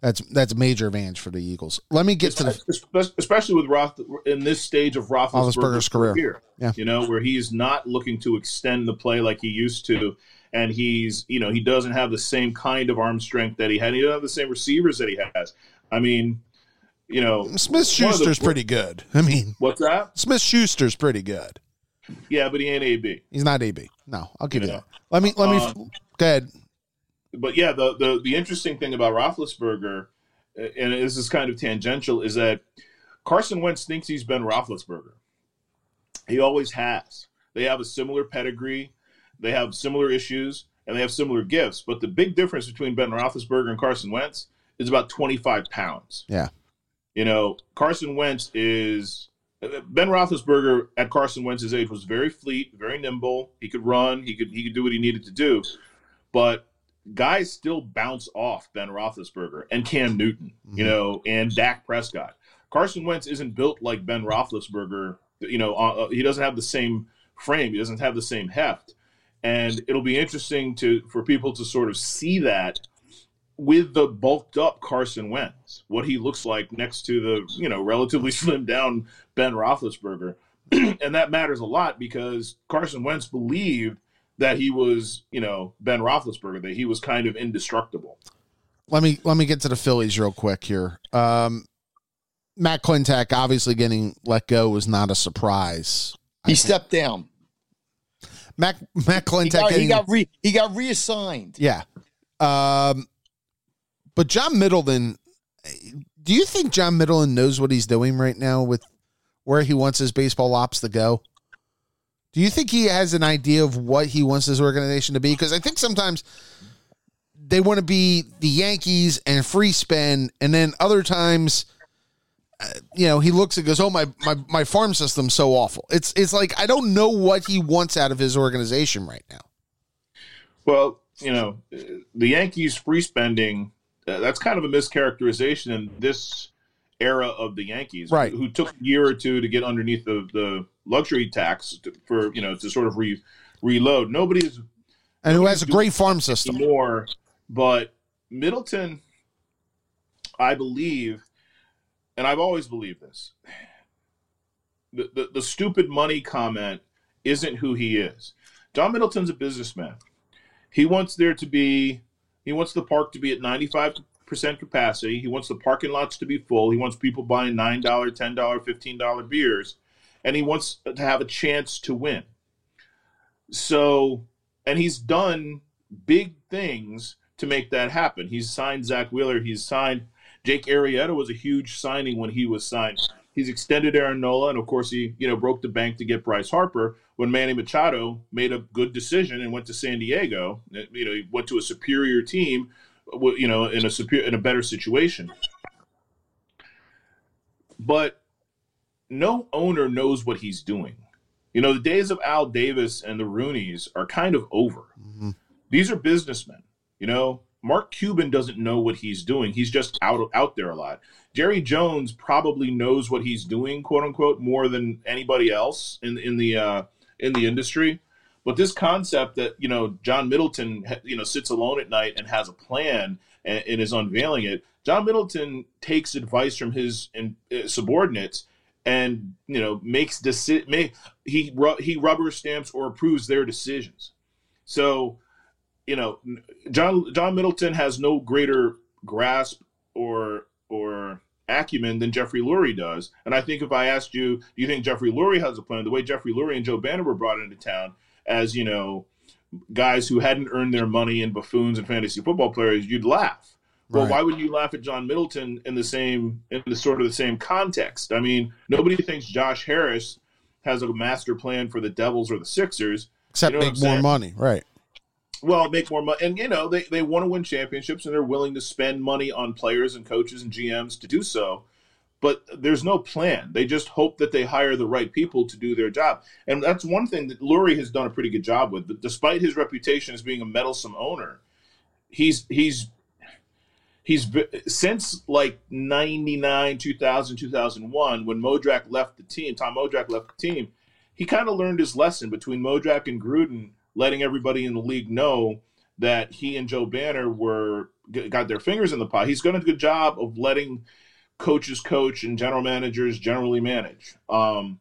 that's that's a major advantage for the Eagles. Let me get to the especially with Roth in this stage of Roethlisberger's career. career. Yeah. you know, where he's not looking to extend the play like he used to, and he's you know he doesn't have the same kind of arm strength that he had. He doesn't have the same receivers that he has. I mean, you know, Smith Schuster's pretty good. I mean, what's that? Smith Schuster's pretty good. Yeah, but he ain't AB. He's not AB. No, I'll give you Yeah. that. Let me let me Um, go ahead. But yeah, the, the the interesting thing about Roethlisberger, and this is kind of tangential, is that Carson Wentz thinks he's Ben Roethlisberger. He always has. They have a similar pedigree, they have similar issues, and they have similar gifts. But the big difference between Ben Roethlisberger and Carson Wentz is about 25 pounds. Yeah. You know, Carson Wentz is Ben Roethlisberger at Carson Wentz's age was very fleet, very nimble. He could run. He could he could do what he needed to do, but guys still bounce off Ben Roethlisberger and Cam Newton, you Mhm. know, and Dak Prescott. Carson Wentz isn't built like Ben Roethlisberger. You know, uh, he doesn't have the same frame. He doesn't have the same heft, and it'll be interesting to for people to sort of see that with the bulked up Carson Wentz, what he looks like next to the you know relatively slim down Ben Roethlisberger, and that matters a lot because Carson Wentz believed that he was you know Ben Roethlisberger, that he was kind of indestructible. let me let me get to the Phillies real quick here. Um, Matt Klentak obviously getting let go was not a surprise. I He think. stepped down. Matt Matt He Clinton got, he got, re, he got reassigned. yeah. Um, but John Middleton, do you think John Middleton knows what he's doing right now with where he wants his baseball ops to go? Do you think he has an idea of what he wants his organization to be? Because I think sometimes they want to be the Yankees and free spend, and then other times, uh, you know, he looks and goes, "Oh my my my farm system's so awful." It's it's like I don't know what he wants out of his organization right now. Well, you know, the Yankees free spending, uh, that's kind of a mischaracterization and this era of the Yankees, Right. Who, who took a year or two to get underneath the, the luxury tax to, for, you know, to sort of re, reload. Nobody's And who has a great farm system? more, but Middleton, I believe, and I've always believed this. The, the, the stupid money comment isn't who he is. Don Middleton's a businessman. He wants there to be, he wants the park to be at 95% capacity. He wants the parking lots to be full. He wants people buying $9, $10, $15 beers. And he wants to have a chance to win. So, and he's done big things to make that happen. He's signed Zack Wheeler. He's signed Jake Arrieta was a huge signing when he was signed. He's extended Aaron Nola, and of course he you know broke the bank to get Bryce Harper. When Manny Machado made a good decision and went to San Diego, you know he went to a superior team, you know in a superior in a better situation. But no owner knows what he's doing. You know the days of Al Davis and the Rooneys are kind of over Mhm. these are businessmen. You know, Mark Cuban doesn't know what he's doing. He's just out out there a lot. Jerry Jones probably knows what he's doing, quote unquote, more than anybody else in in the uh, in the industry. But this concept that you know John Middleton you know sits alone at night and has a plan and, and is unveiling it. John Middleton takes advice from his uh, subordinates and you know makes deci- make he ru- he rubber stamps or approves their decisions. So you know, John John Middleton has no greater grasp or or acumen than Jeffrey Lurie does. And I think if I asked you, do you think Jeffrey Lurie has a plan? The way Jeffrey Lurie and Joe Banner were brought into town as you know guys who hadn't earned their money in buffoons and fantasy football players, you'd laugh. Well, Right. why would you laugh at John Middleton in the same in the sort of the same context? I mean, nobody thinks Josh Harris has a master plan for the Devils or the Sixers. Except You know make more money, right? well, make more money. And, you know, they, they want to win championships and they're willing to spend money on players and coaches and GMs to do so. But there's no plan. They just hope that they hire the right people to do their job. And that's one thing that Lurie has done a pretty good job with. But despite his reputation as being a meddlesome owner, he's he's he's since like 99 2000 2001 when modrak left the team tom modrak left the team he kind of learned his lesson between modrak and gruden letting everybody in the league know that he and joe banner were got their fingers in the pot he's done a good job of letting coaches coach and general managers generally manage um,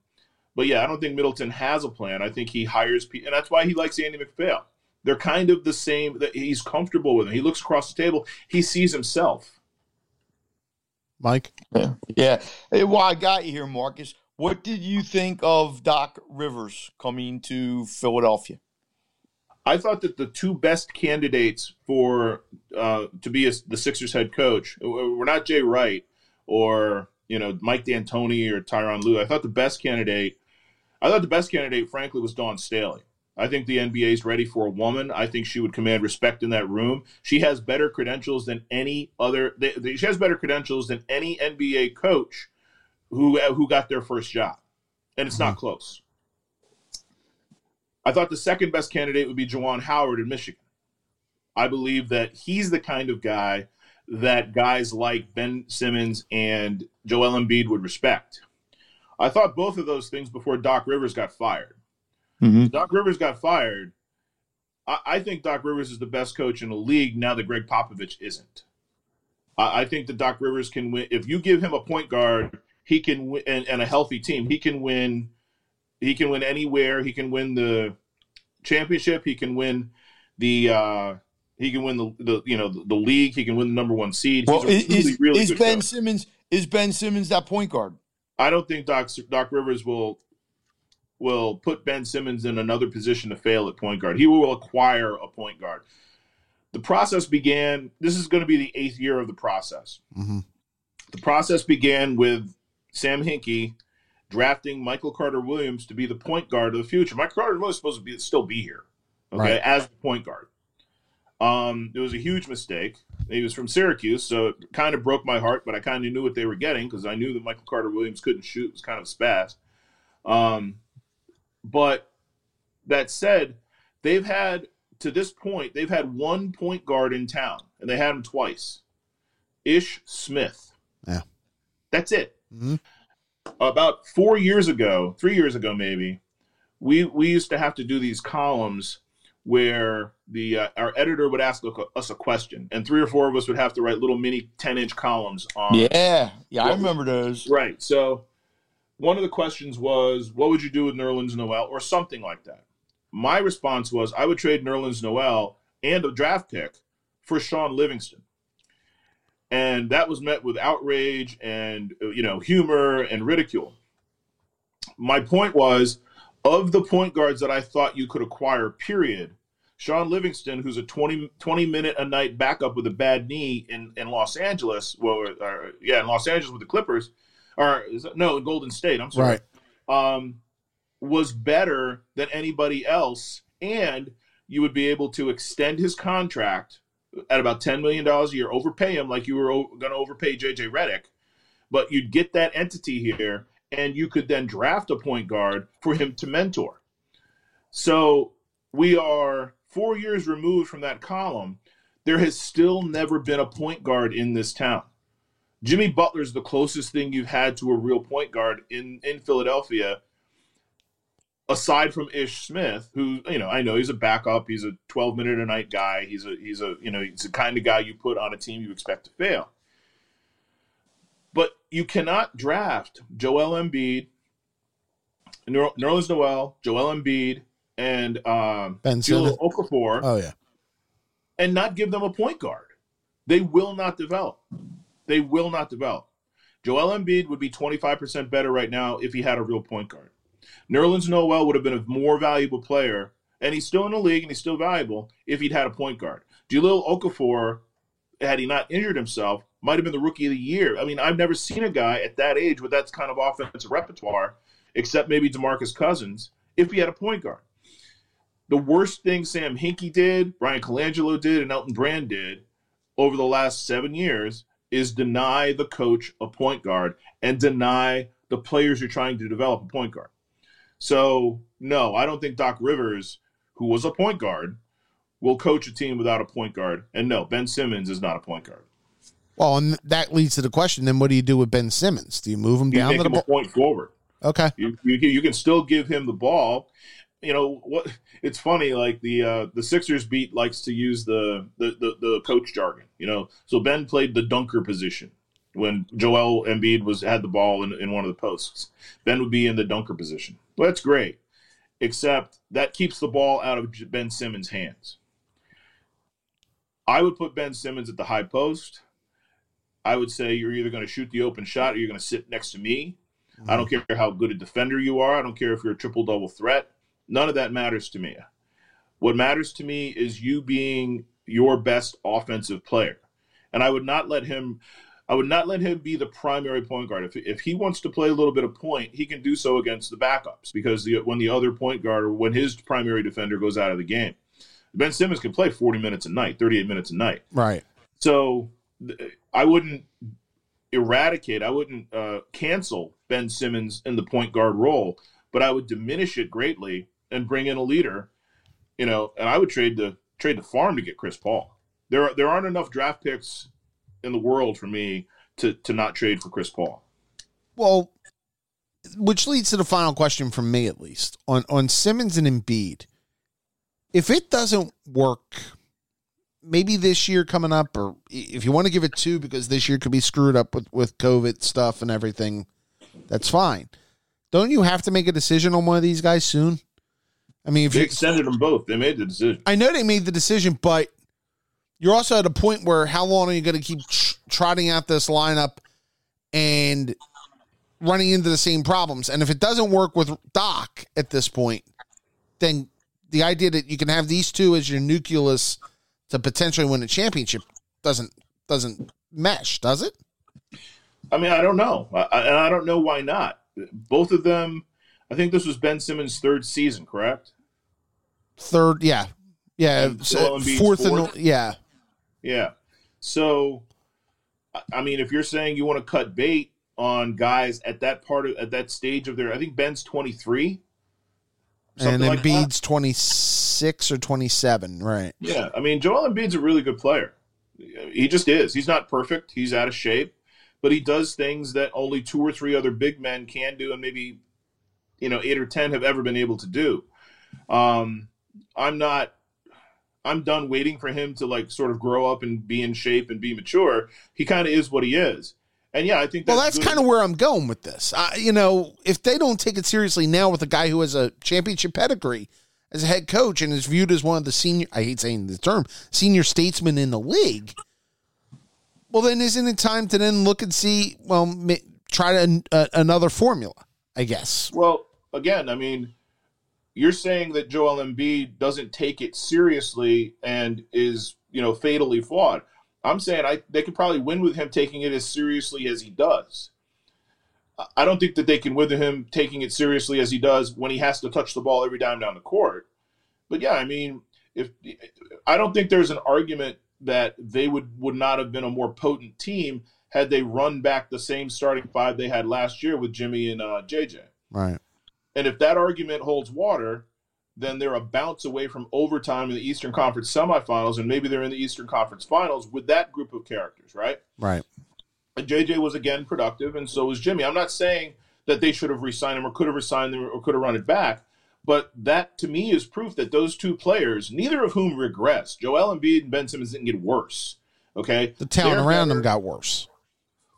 but yeah i don't think middleton has a plan i think he hires people and that's why he likes Andy MacPhail they're kind of the same that he's comfortable with him he looks across the table he sees himself Mike, Yeah. Yeah. Hey, well, I got you here, Marcus. What did you think of Doc Rivers coming to Philadelphia? I thought that the two best candidates for uh, to be a, the Sixers head coach were not Jay Wright or you know Mike D'Antoni or Tyronn Lue. I thought the best candidate, I thought the best candidate, frankly, was Dawn Staley. I think the NBA is ready for a woman. I think she would command respect in that room. She has better credentials than any other. She has better credentials than any NBA coach who who got their first job, and it's not mm-hmm. close. I thought the second best candidate would be Juwan Howard in Michigan. I believe that he's the kind of guy that guys like Ben Simmons and Joel Embiid would respect. I thought both of those things before Doc Rivers got fired. Mm-hmm. Doc Rivers got fired. I, I think Doc Rivers is the best coach in the league now that Gregg Popovich isn't. I, I think that Doc Rivers can win. If you give him a point guard, he can win, and, and a healthy team, he can win. He can win anywhere. He can win the championship. He can win the. Uh, he can win the, the you know the, the league. He can win the number one seed. Well, He's is, really, really is good Ben coach. Simmons is Ben Simmons that point guard? I don't think Doc Doc Rivers will will put Ben Simmons in another position to fail at point guard. He will acquire a point guard. The process began, this is going to be the eighth year of the process. Mm-hmm. The process began with Sam Hinkie drafting Michael Carter Williams to be the point guard of the future. Michael Carter Williams is supposed to be still be here, okay, Right. as the point guard. Um, it was a huge mistake. He was from Syracuse, so it kind of broke my heart, but I kind of knew what they were getting because I knew that Michael Carter Williams couldn't shoot. It was kind of spaz. Um, but that said, they've had to this point, they've had one point guard in town, and they had him twice. Ish Smith. Yeah. That's it. Mhm. About four years ago, three years ago maybe, we we used to have to do these columns where the uh, our editor would ask us a question, and three or four of us would have to write little mini ten inch columns on Yeah, yeah, I remember those. Right. So one of the questions was, what would you do with Nerlens Noel or something like that? My response was, I would trade Nerlens Noel and a draft pick for Shaun Livingston. And that was met with outrage and uh, you know humor and ridicule. My point was, of the point guards that I thought you could acquire, period, Shaun Livingston, who's a 20, 20 minute a night backup with a bad knee in, in Los Angeles, well, or, yeah, in Los Angeles with the Clippers, or is that, no, in Golden State. I'm sorry. Right. Um, was better than anybody else, and you would be able to extend his contract at about ten million dollars a year, overpay him like you were o- going to overpay JJ Redick, but you'd get that entity here, and you could then draft a point guard for him to mentor. So we are four years removed from that column. There has still never been a point guard in this town. Jimmy Butler's the closest thing you've had to a real point guard in in Philadelphia, aside from Ish Smith, who you know I know he's a backup. He's a 12 minute a night guy. He's a he's a you know he's the kind of guy you put on a team you expect to fail. But you cannot draft Joel Embiid, Ner- Nerlens Noel, Joel Embiid, and um, Ben Simmons. Okafor Oh yeah. and not give them a point guard. They will not develop. They will not develop. Joel Embiid would be 25% better right now if he had a real point guard. Nerlens Noel would have been a more valuable player, and he's still in the league and he's still valuable if he'd had a point guard. Jahlil Okafor, had he not injured himself, might have been the rookie of the year. I mean, I've never seen a guy at that age with that kind of offensive repertoire, except maybe DeMarcus Cousins, if he had a point guard. The worst thing Sam Hinkie did, Bryan Colangelo did, and Elton Brand did over the last seven years is deny the coach a point guard and deny the players you're trying to develop a point guard. So, no, I don't think Doc Rivers, who was a point guard, will coach a team without a point guard. And no, Ben Simmons is not a point guard. Well, and that leads to the question: Then, what do you do with Ben Simmons? Do you move him You down to the point forward. Okay. You, you you can still give him the ball. You know what? It's funny. Like the uh, the Sixers beat likes to use the, the the the coach jargon. You know, so Ben played the dunker position when Joel Embiid was had the ball in, in one of the posts. Ben would be in the dunker position. Well, that's great, except that keeps the ball out of Ben Simmons' hands. I would put Ben Simmons at the high post. I would say you're either going to shoot the open shot or you're going to sit next to me. I don't mm-hmm. care how good a defender you are. I don't care if you're a triple double threat. None of that matters to me. What matters to me is you being your best offensive player. And I would not let him I would not let him be the primary point guard. If, if he wants to play a little bit of point, he can do so against the backups because the, when the other point guard or when his primary defender goes out of the game, Ben Simmons can play 40 minutes a night, 38 minutes a night. Right. So I wouldn't eradicate, I wouldn't uh, cancel Ben Simmons in the point guard role, but I would diminish it greatly and bring in a leader. You know, and I would trade the trade the farm to get Chris Paul. There are, there aren't enough draft picks in the world for me to to not trade for Chris Paul. Well, which leads to the final question from me, at least on on Simmons and Embiid. If it doesn't work, maybe this year coming up, or if you want to give it two because this year could be screwed up with with COVID stuff and everything, that's fine. Don't you have to make a decision on one of these guys soon? I mean, if They you extended them both. They made the decision. I know they made the decision, but you're also at a point where how long are you going to keep tr- trotting out this lineup and running into the same problems. And if it doesn't work with Doc at this point, then the idea that you can have these two as your nucleus to potentially win a championship doesn't doesn't mesh, does it? I mean, I don't know, I, and I don't know why not. Both of them, I think this was Ben Simmons' third season, correct? Third, yeah, yeah, so Joel fourth, and fourth? yeah, Yeah. So, I- I mean, if you're saying you want to cut bait on guys at that part of at that stage of their, I think Ben's 23, and like. Embiid's twenty six or twenty seven, right? Yeah, I mean, Joel Embiid's a really good player. He just is. He's not perfect. He's out of shape, but he does things that only two or three other big men can do, and maybe you know eight or ten have ever been able to do. Um, I'm not. I'm done waiting for him to like sort of grow up and be in shape and be mature. He kind of is what he is, and yeah, I think Well, that's that's kind of where I'm going with this. I, you know, if they don't take it seriously now with a guy who has a championship pedigree as a head coach and is viewed as one of the senior, I hate saying the term, senior statesmen in the league, well, then isn't it time to then look and see, well, try to, uh, another formula, I guess. Well, again, I mean, you're saying that Joel Embiid doesn't take it seriously and is, you know, fatally flawed. I'm saying I they could probably win with him taking it as seriously as he does. I- don't think that they can win with him taking it seriously as he does when he has to touch the ball every time down the court. But yeah, I mean, if I don't think there's an argument that they would would not have been a more potent team had they run back the same starting five they had last year with Jimmy and uh, JJ. Right. And if that argument holds water, then they're a bounce away from overtime in the Eastern Conference semifinals, and maybe they're in the Eastern Conference finals with that group of characters, right? Right. And JJ was again productive, and so was Jimmy. I'm not saying that they should have re-signed him or could have re-signed him or could have run it back, but that to me is proof that those two players, neither of whom regressed, Joel Embiid and Ben Simmons didn't get worse. Okay, The talent They're around better. them got worse.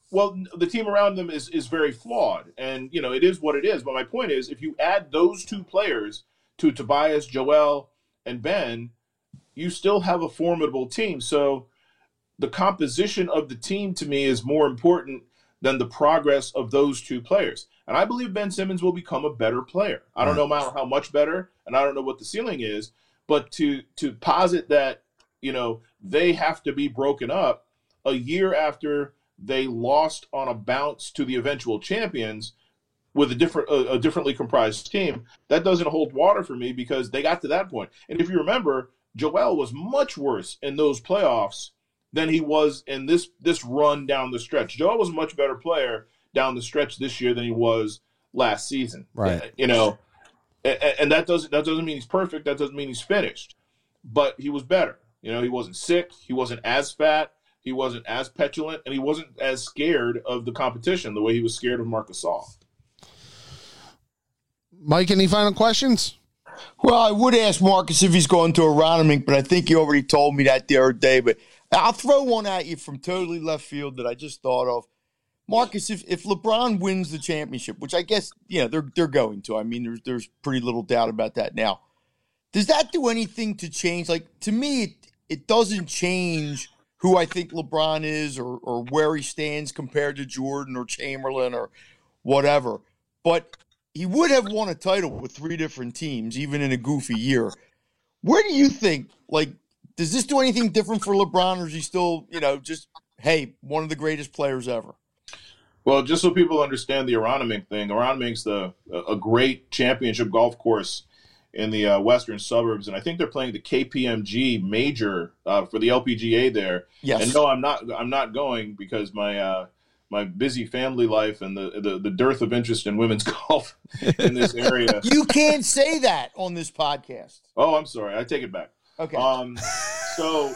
well, the team around them is is very flawed, and you know it is what it is. But my point is, if you add those two players to Tobias, Joel, and Ben, you still have a formidable team. So the composition of the team to me is more important than the progress of those two players. And I believe Ben Simmons will become a better player. I don't know how much better, and I don't know what the ceiling is, but to to posit that you know they have to be broken up a year after they lost on a bounce to the eventual champions with a different a, a differently comprised team that doesn't hold water for me because they got to that point. and if you remember joel was much worse in those playoffs than he was in this this run down the stretch. Joel was a much better player down the stretch this year than he was last season. Right. you know a- a- and that doesn't that doesn't mean he's perfect. That doesn't mean he's finished. But he was better. You know he wasn't sick. He wasn't as fat. He wasn't as petulant. And he wasn't as scared of the competition the way he was scared of Marcus Gasol. Mike, any final questions? Well, I would ask Marcus if he's going to a Aronimink, but I think you already told me that the other day. But I'll throw one at you from totally left field that I just thought of. Marcus, if, if LeBron wins the championship, which I guess you know they're they're going to, I mean, there's there's pretty little doubt about that now. Does that do anything to change? Like to me, it, it doesn't change who I think LeBron is or or where he stands compared to Jordan or Chamberlain or whatever. But he would have won a title with three different teams, even in a goofy year. Where do you think? Like, does this do anything different for LeBron, or is he still, you know, just hey, one of the greatest players ever? Well, just so people understand the Aronimink thing, Aronimink's the a great championship golf course in the uh, western suburbs, and I think they're playing the KPMG Major uh, for the LPGA there. Yes. And no, I'm not. I'm not going because my uh, my busy family life and the, the the dearth of interest in women's golf in this area. you can't say that on this podcast. oh, I'm sorry. I take it back. Okay. Um, so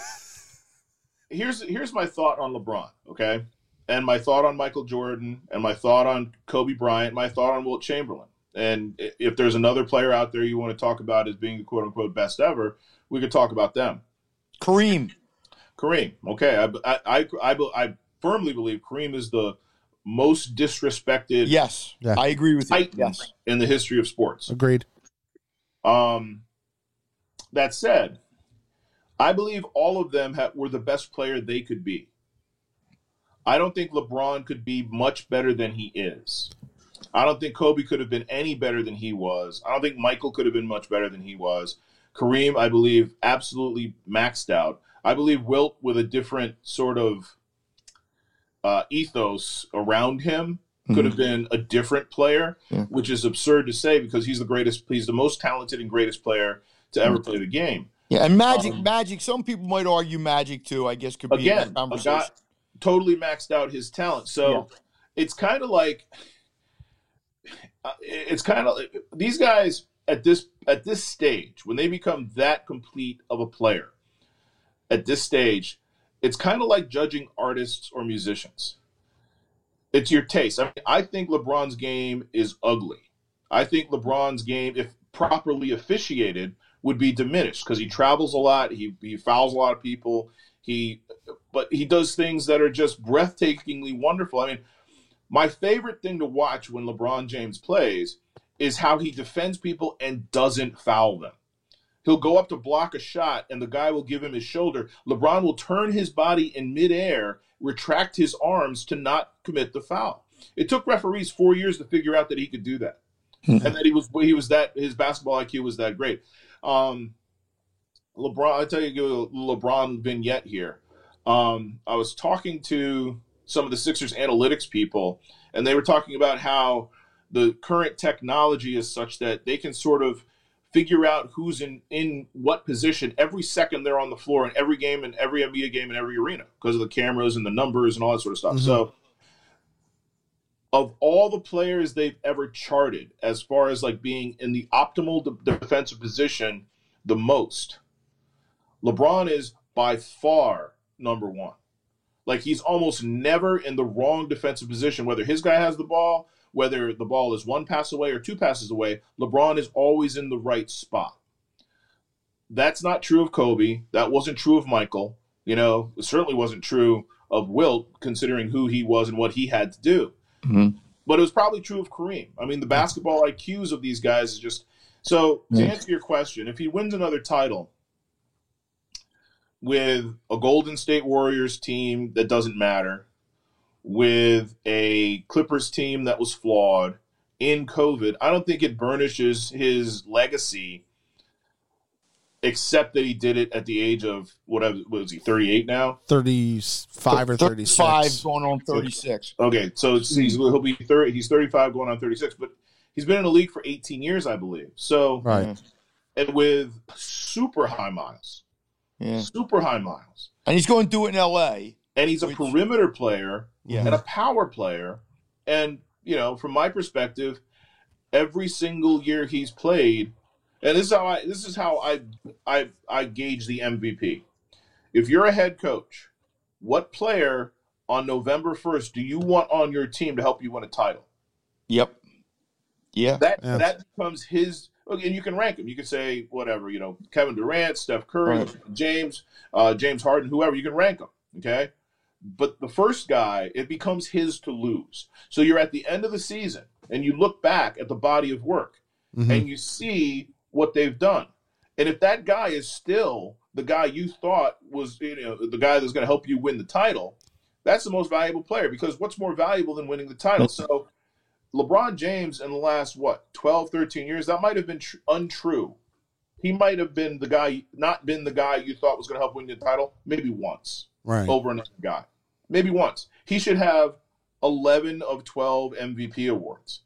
here's here's my thought on LeBron, okay, and my thought on Michael Jordan, and my thought on Kobe Bryant, my thought on Wilt Chamberlain. And if there's another player out there you want to talk about as being the quote unquote best ever, we could talk about them. Kareem. Kareem, okay, I I I, I, I firmly believe Kareem is the most disrespected Yes. Yeah. I agree with you. Titan Yes. in the history of sports. Agreed. Um, that said, I believe all of them ha- were the best player they could be. I don't think LeBron could be much better than he is. I don't think Kobe could have been any better than he was. I don't think Michael could have been much better than he was. Kareem, I believe, absolutely maxed out. I believe Wilt with a different sort of uh, ethos around him could have been a different player, Yeah. which is absurd to say because he's the greatest, he's the most talented and greatest player to ever play the game. Yeah, and Magic, Um, Magic. Some people might argue Magic too. I guess could be in Again, a conversation. guy totally maxed out his talent. So it's kind of like uh, it's kind of these guys at this at this stage when they become that complete of a player at this stage it's kind of like judging artists or musicians. It's your taste. I, mean, I think lebron's game is ugly. I think lebron's game if properly officiated would be diminished because he travels a lot he, he fouls a lot of people he but he does things that are just breathtakingly wonderful. I mean my favorite thing to watch when LeBron James plays is how he defends people and doesn't foul them. He'll go up to block a shot and the guy will give him his shoulder. LeBron will turn his body in midair, retract his arms to not commit the foul. It took referees four years to figure out that he could do that, and that he was he was that his basketball IQ was that great. Um, LeBron, I tell you, give a LeBron vignette here. Um, I was talking to some of the Sixers analytics people, and they were talking about how the current technology is such that they can sort of figure out who's in in what position every second they're on the floor in every game and every NBA game in every arena because of the cameras and the numbers and all that sort of stuff. Mhm. So of all the players they've ever charted as far as like being in the optimal de- defensive position the most LeBron is by far number 1 like he's almost never in the wrong defensive position whether his guy has the ball whether the ball is one pass away or two passes away lebron is always in the right spot. That's not true of kobe. That wasn't true of michael. You know it certainly wasn't true of wilt considering who he was and what he had to do. Mhm. but it was probably true of kareem. I mean the basketball iqs of these guys is just so to answer your question if he wins another title with a Golden State Warriors team that doesn't matter, with a Clippers team that was flawed in COVID, I don't think it burnishes his legacy, except that he did it at the age of whatever what was he, 38 now? 35 or 36. 35 going on 36. Okay, so he's, he'll be 30, he's 35 going on 36, but he's been in the league for 18 years, I believe. So, Right. and with super high miles, Yeah. super high miles. And he's going to do it in LA. And he's a Which- perimeter player Yeah. and a power player. And you know, from my perspective, every single year he's played, and this is how I this is how I I I gauge the MVP. If you're a head coach, what player on November first do you want on your team to help you win a title? Yep. Yeah. That Yeah. that becomes his. And you can rank him. You can say whatever you know, Kevin Durant, Steph Curry, Right. James, uh, James Harden, whoever. You can rank them. Okay, but the first guy, it becomes his to lose. So you're at the end of the season, and you look back at the body of work, Mhm. and you see what they've done. And if that guy is still the guy you thought was, you know, the guy that's going to help you win the title, that's the most valuable player because what's more valuable than winning the title? So LeBron James in the last what 12, 13 years, that might have been tr- untrue. He might have been the guy, not been the guy you thought was going to help win the title, maybe once Right. over another guy. Maybe once. He should have 11 of 12 MVP awards.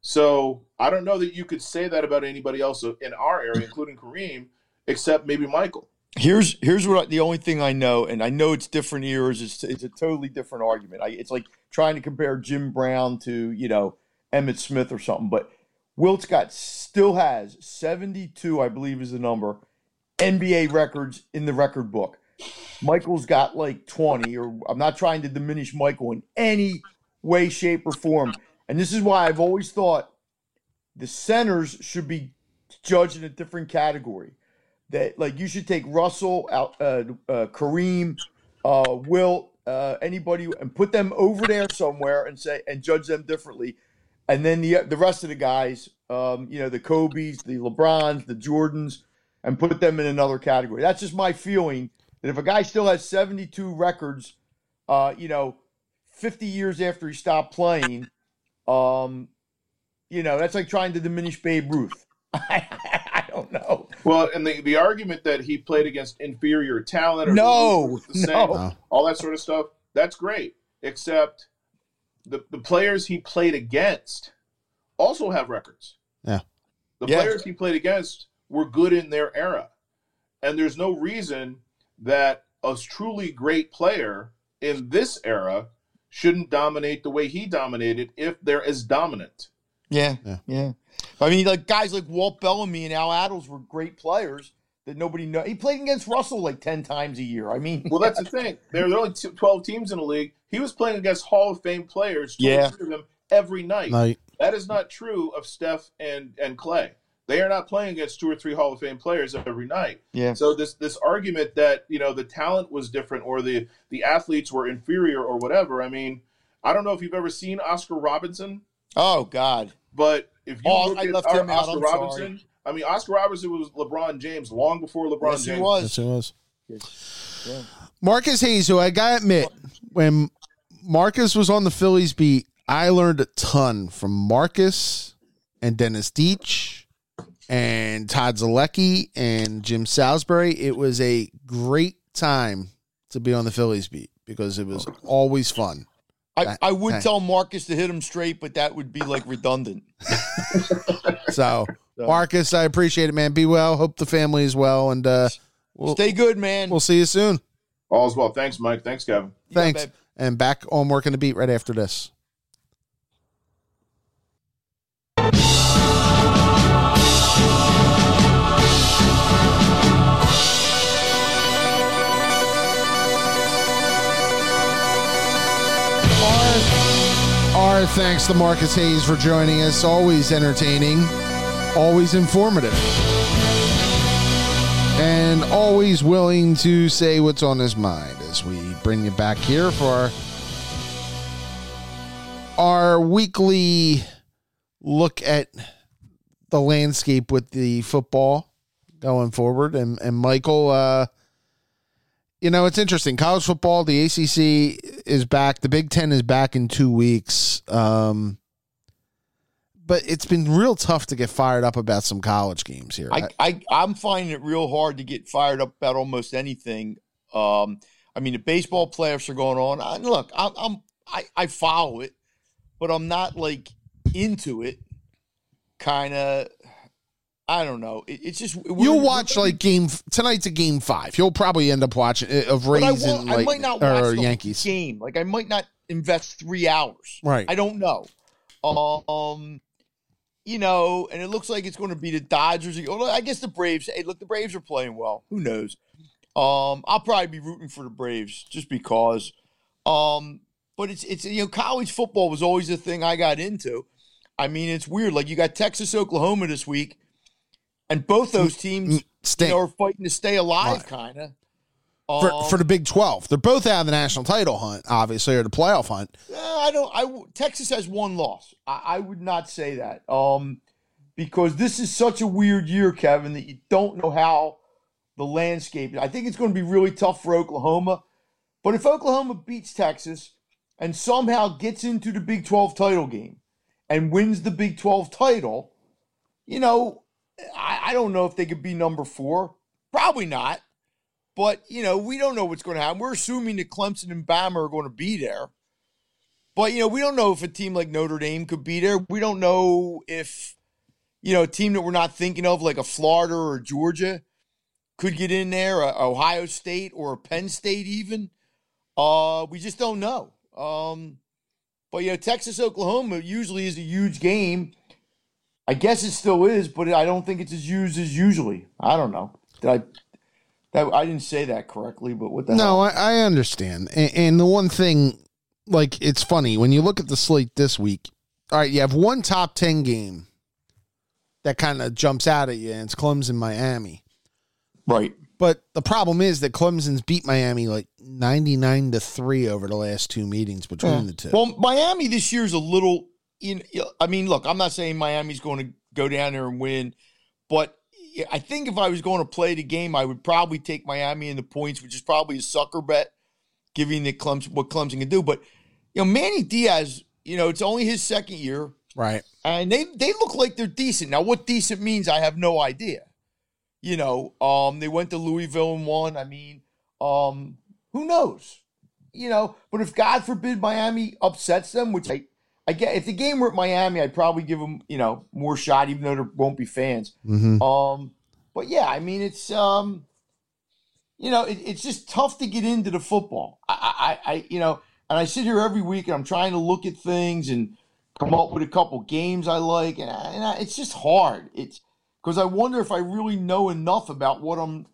So I don't know that you could say that about anybody else in our area, including Kareem, except maybe Michael. Here's here's what I, the only thing I know, and I know it's different eras. It's it's a totally different argument. I, it's like trying to compare Jim Brown to you know Emmitt Smith or something. But Wilt Scott still has 72, I believe, is the number NBA records in the record book. Michael's got like 20, or I'm not trying to diminish Michael in any way, shape, or form. And this is why I've always thought the centers should be judged in a different category. That like you should take Russell, out, uh, uh, Kareem, uh, Wilt, uh, anybody, and put them over there somewhere and say and judge them differently. And then the the rest of the guys, um, you know, the Kobe's, the LeBrons, the Jordans, and put them in another category. That's just my feeling. That if a guy still has 72 records, uh, you know, 50 years after he stopped playing, um, You know, that's like trying to diminish Babe Ruth. I, I don't know. Well, and the, the argument that he played against inferior talent or No, the same, no. No. all that sort of stuff, that's great. Except the, the players he played against also have records. Yeah. The Yeah. players he played against were good in their era. And there's no reason that a truly great player in this era shouldn't dominate the way he dominated if they're as dominant. Yeah, Yeah. yeah. I mean, like guys like Walt Bellamy and Al Attles were great players that nobody know. He played against Russell like ten times a year. I mean, Well, that's the thing. There are only t- 12 teams in the league. He was playing against Hall of Fame players, Yeah. of them every night. Like, That is not true of Steph and, and Clay. They are not playing against two or three Hall of Fame players every night. yeah, So this this argument that you know the talent was different or the the athletes were inferior or whatever. I mean, I don't know if you've ever seen Oscar Robinson, Oh God, but if you Oh, look I at our him out. Oscar I'm Robinson, I mean Oscar Robinson was LeBron James long before LeBron yes, James. he was. yes, it was. Yeah. Marcus Hayes, who I gotta admit, when Marcus was on the Phillies beat, I learned a ton from Marcus and Dennis Deitch and Todd Zolecki and Jim Salisbury. It was a great time to be on the Phillies beat because it was always fun. I, I would Thank- tell Marcus to hit him straight, but that would be like redundant. So, So- Marcus, I appreciate it, man. Be well. Hope the family is well, and uh, we'll Stay good, man. we'll see you soon. All's well. Thanks, Mike. Thanks, Kevin. Thanks. babe. and back on working the beat right after this. Our, thanks to Marcus Hayes for joining us. Always entertaining, always informative, and always willing to say what's on his mind as we bring you back here for our, our weekly look at the landscape with the football going forward. And, and Michael, uh, you know, it's interesting. College football, the ACC is back. The Big Ten is back in two weeks. Um, but it's been real tough to get fired up about some college games here. I, I I'm finding it real hard to get fired up about almost anything. Um, I mean, the baseball playoffs are going on. I, look, I'm, I'm I, I follow it, but I'm not like into it. Kind of, I don't know. It, it's just You'll watch like game tonight's a game five. You'll probably end up watching it of I, Rays and I like might not watch or the Yankees. game. Like I might not invest three hours. Right. I don't know. Um, you know, and it looks like it's going to be the Dodgers. I guess the Braves. Hey, look, the Braves are playing well. Who knows? Um, I'll probably be rooting for the Braves just because. Um, but it's it's you know, college football was always the thing I got into. I mean, it's weird. Like you got Texas, Oklahoma this week, and both those teams you know, are fighting to stay alive, Right. kind of. for, for the Big Twelve. They're both out of the national title hunt, obviously, or the playoff hunt. I don't. I Texas has one loss. I, I would not say that. Um, because this is such a weird year, Kevin, that you don't know how the landscape. I think it's going to be really tough for Oklahoma. But if Oklahoma beats Texas and somehow gets into the Big Twelve title game and wins the Big Twelve title, you know, I, I don't know if they could be number four. Probably not. But you know, we don't know what's going to happen. We're assuming that Clemson and Bama are going to be there. But you know, we don't know if a team like Notre Dame could be there. We don't know if you know a team that we're not thinking of, like a Florida or Georgia, could get in there. Ohio State or Penn State, even. Uh, we just don't know. Um, but you know, Texas Oklahoma usually is a huge game. I guess it still is, but I don't think it's as used as usually. I don't know. Did I? That I didn't say that correctly, but what the hell? No, I, I understand. And, and the one thing, like, it's funny when you look at the slate this week. All right, you have one top ten game that kind of jumps out at you, and it's Clemson Miami. Right. But the problem is that Clemson's beat Miami like ninety nine to three over the last two meetings between the two. Well, Miami this year is a little. In, I mean, look, I'm not saying Miami's going to go down there and win, but I think if I was going to play the game, I would probably take Miami in the points, which is probably a sucker bet, giving the Clemson what Clemson can do. But you know, Manny Diaz, you know, it's only his second year. right. and they they look like they're decent. Now, what decent means, I have no idea. You know, um, they went to Louisville and won. I mean, um, who knows? You know, but if God forbid Miami upsets them, which I, I get, if the game were at Miami, I'd probably give them, you know, more shot, even though there won't be fans. hmm Um, but yeah, I mean, it's um, you know, it, it's just tough to get into the football. I, I, I, you know, and I sit here every week and I'm trying to look at things and come up with a couple games I like, and, I, and I, it's just hard. It's because I wonder if I really know enough about what I'm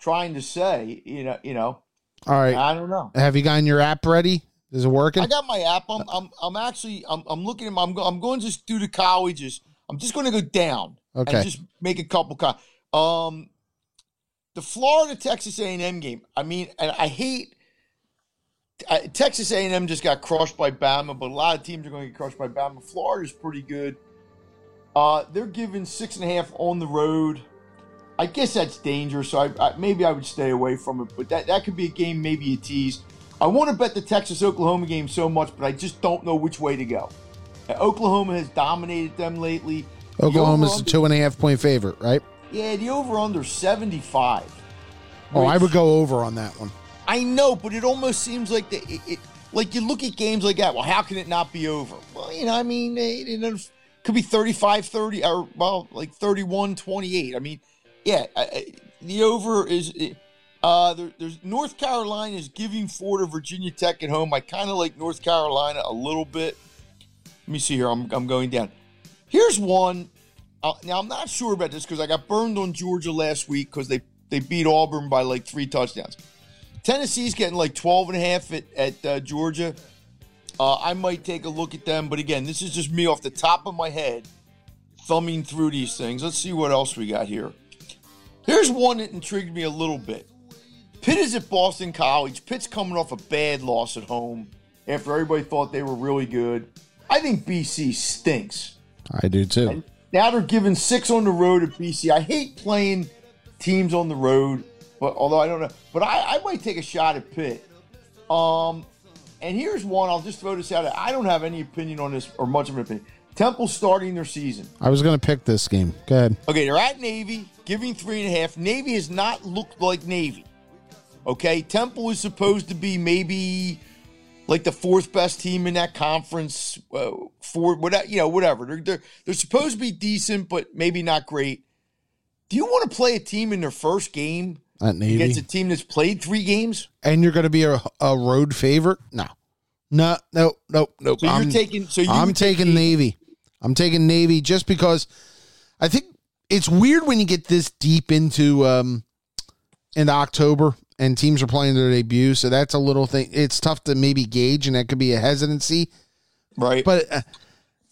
trying to say. You know, you know, All right. I don't know. Have you gotten your app ready? Is it working? I got my app. I'm, I'm, I'm actually, I'm, I'm looking at. My, I'm, go, I'm going just through the colleges. I'm just going to go down. Okay. and just make a couple. Co- um, the Florida Texas A&M game. I mean, and I hate I, Texas A&M just got crushed by Bama, but a lot of teams are going to get crushed by Bama. Florida's pretty good. Uh, they're giving six and a half on the road. I guess that's dangerous, so I, I, maybe I would stay away from it. But that, that could be a game, maybe a tease. I want to bet the Texas Oklahoma game so much, but I just don't know which way to go. Uh, Oklahoma has dominated them lately. The Oklahoma's a two and a half point favorite, right? Yeah, the over under 75. Oh, I would go over on that one. I know, but it almost seems like the, it, it, like you look at games like that. Well, how can it not be over? Well, you know, I mean, it, it could be 35 30 or, well, like 31 28. I mean, yeah, I, I, the over is. Uh, there, there's North Carolina is giving four to Virginia Tech at home. I kind of like North Carolina a little bit. Let me see here. I'm, I'm going down. Here's one. Uh, now I'm not sure about this because I got burned on Georgia last week because they they beat Auburn by like three touchdowns. Tennessee's getting like 12 and a half at, at uh, Georgia. Uh, I might take a look at them, but again, this is just me off the top of my head thumbing through these things. Let's see what else we got here. Here's one that intrigued me a little bit. Pitt is at Boston College. Pitt's coming off a bad loss at home after everybody thought they were really good. I think BC stinks. I do too. Now they're giving six on the road at BC. I hate playing teams on the road, but although I don't know, but I, I might take a shot at Pitt. Um, and here's one. I'll just throw this out. I don't have any opinion on this or much of an opinion. Temple starting their season. I was going to pick this game. Go ahead. Okay, they're at Navy, giving three and a half. Navy has not looked like Navy. Okay, Temple is supposed to be maybe like the fourth best team in that conference. Uh, for whatever you know, whatever. They're, they're they're supposed to be decent, but maybe not great. Do you want to play a team in their first game At Navy. against a team that's played three games? and you're going to be a, a road favorite? No. No, no, no, no. So I'm, you're taking. So you I'm taking Navy. I'm taking Navy just because I think it's weird when you get this deep into um into October and teams are playing their debut. So that's a little thing. It's tough to maybe gauge, and that could be a hesitancy. right. But uh,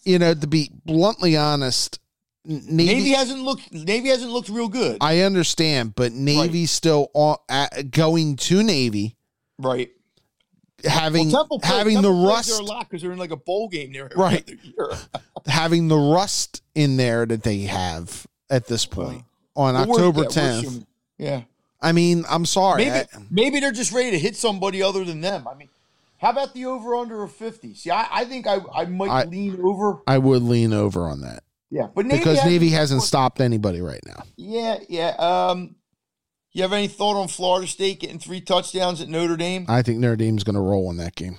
you know, to be bluntly honest, Navy. Navy hasn't looked. Navy hasn't looked real good. I understand, but Navy's still on, at, going to Navy, right. having Well, having Temple the rust a lot because they're in like a bowl game there Right. having the rust in there that they have at this point on October 10th. Yeah. I mean, I'm sorry. Maybe I, maybe they're just ready to hit somebody other than them. I mean, how about the over under of 50? See, I, I think I, I might I- lean over. I would lean over on that Yeah. But Navy because Navy hasn't stopped anybody right now. Yeah, yeah. Um you have any thought on Florida State getting three touchdowns at Notre Dame? I think Notre Dame's going to roll in that game.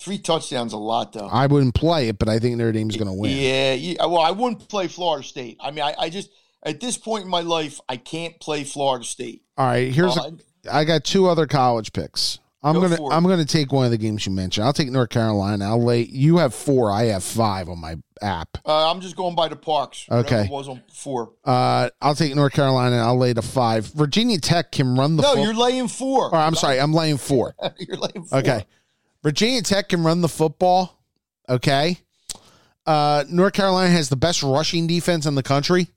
Three touchdowns a lot though. I wouldn't play it, but I think Notre Dame's going to win. Yeah, yeah. Well, I wouldn't play Florida State. I mean, I, I just at this point in my life, I can't play Florida State. All right, here's Uh, a, I got two other college picks. I'm Go gonna. I'm gonna take one of the games you mentioned. I'll take North Carolina. I'll lay you have four. I have five on my app. uh, I'm just going by the Parx. Okay. was on four. Uh, I'll take North Carolina. I'll lay the five. Virginia Tech can run the. No, fo- you're laying four. Or, I'm sorry, I'm laying four. you're laying four. Okay. Virginia Tech can run the football. Okay. Uh, North Carolina has the best rushing defense in the country.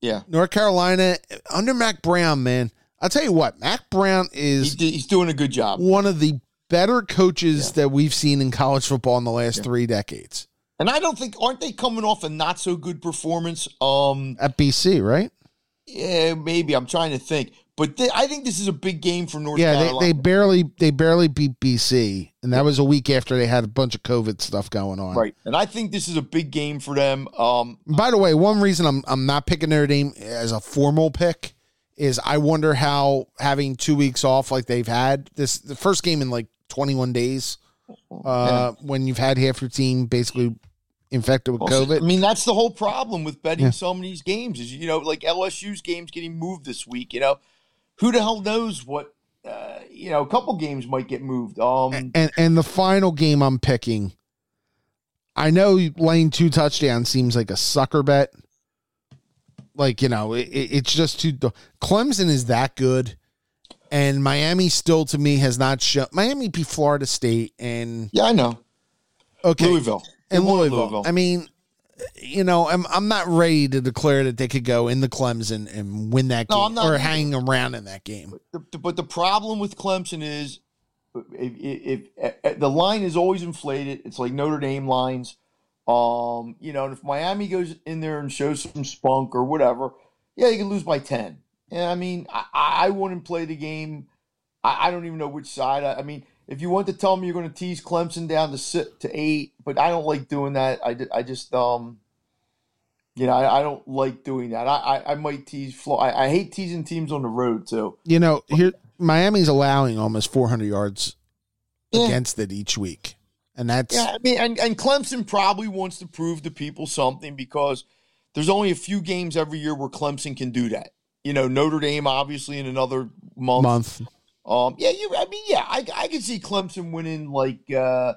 Yeah. North Carolina under Mack Brown, man. I'll tell you what, Mack Brown He's, is he's doing a good job. one of the better coaches that we've seen in college football in the last three decades. And I don't think aren't they coming off a not so good performance? Um At BC, right? yeah, maybe I'm trying to think. But th- I think this is a big game for North Yeah, Carolina. they, they barely they barely beat BC, and that was a week after they had a bunch of COVID stuff going on. right, and I think this is a big game for them. Um, By the way, one reason I'm I'm not picking Notre Dame as a formal pick is I wonder how having two weeks off like they've had this the first game in like 21 days, uh, when you've had half your team basically infected with Also, COVID. I mean, that's the whole problem with betting Yeah. of these games is, you know, like LSU's games getting moved this week. You know, who the hell knows what, uh, you know, a couple games might get moved. Um, and and the final game I'm picking, I know laying two touchdowns seems like a sucker bet. Like you know, it, it- it's just too. Clemson is that good, and Miami still to me has not shown. Miami beat Florida State and yeah, I know. okay Louisville. And won Louisville. I mean, you know, I'm I'm not ready to declare that they could go in the Clemson and win that No, game not or hang around in that game. The- the- but the problem with Clemson is if, if, if, if the line is always inflated, it's like Notre Dame lines. Um, you know, and if Miami goes in there and shows some spunk or whatever, yeah, you can lose by ten. And I mean, I, I wouldn't play the game. I, I don't even know which side. I, I mean, if you want to tell me you're going to tease Clemson down to sit to eight, but I don't like doing that. I, I just um, you know, I, I don't like doing that. I I, I might tease. Flo- I, I hate teasing teams on the road too. You know, here Miami's allowing almost 400 yards Yeah. against it each week, and that's Yeah, I mean, and, and Clemson probably wants to prove to people something because there's only a few games every year where Clemson can do that. You know, Notre Dame obviously in another month. month. Um, yeah, you. I mean, yeah, I I can see Clemson winning like uh,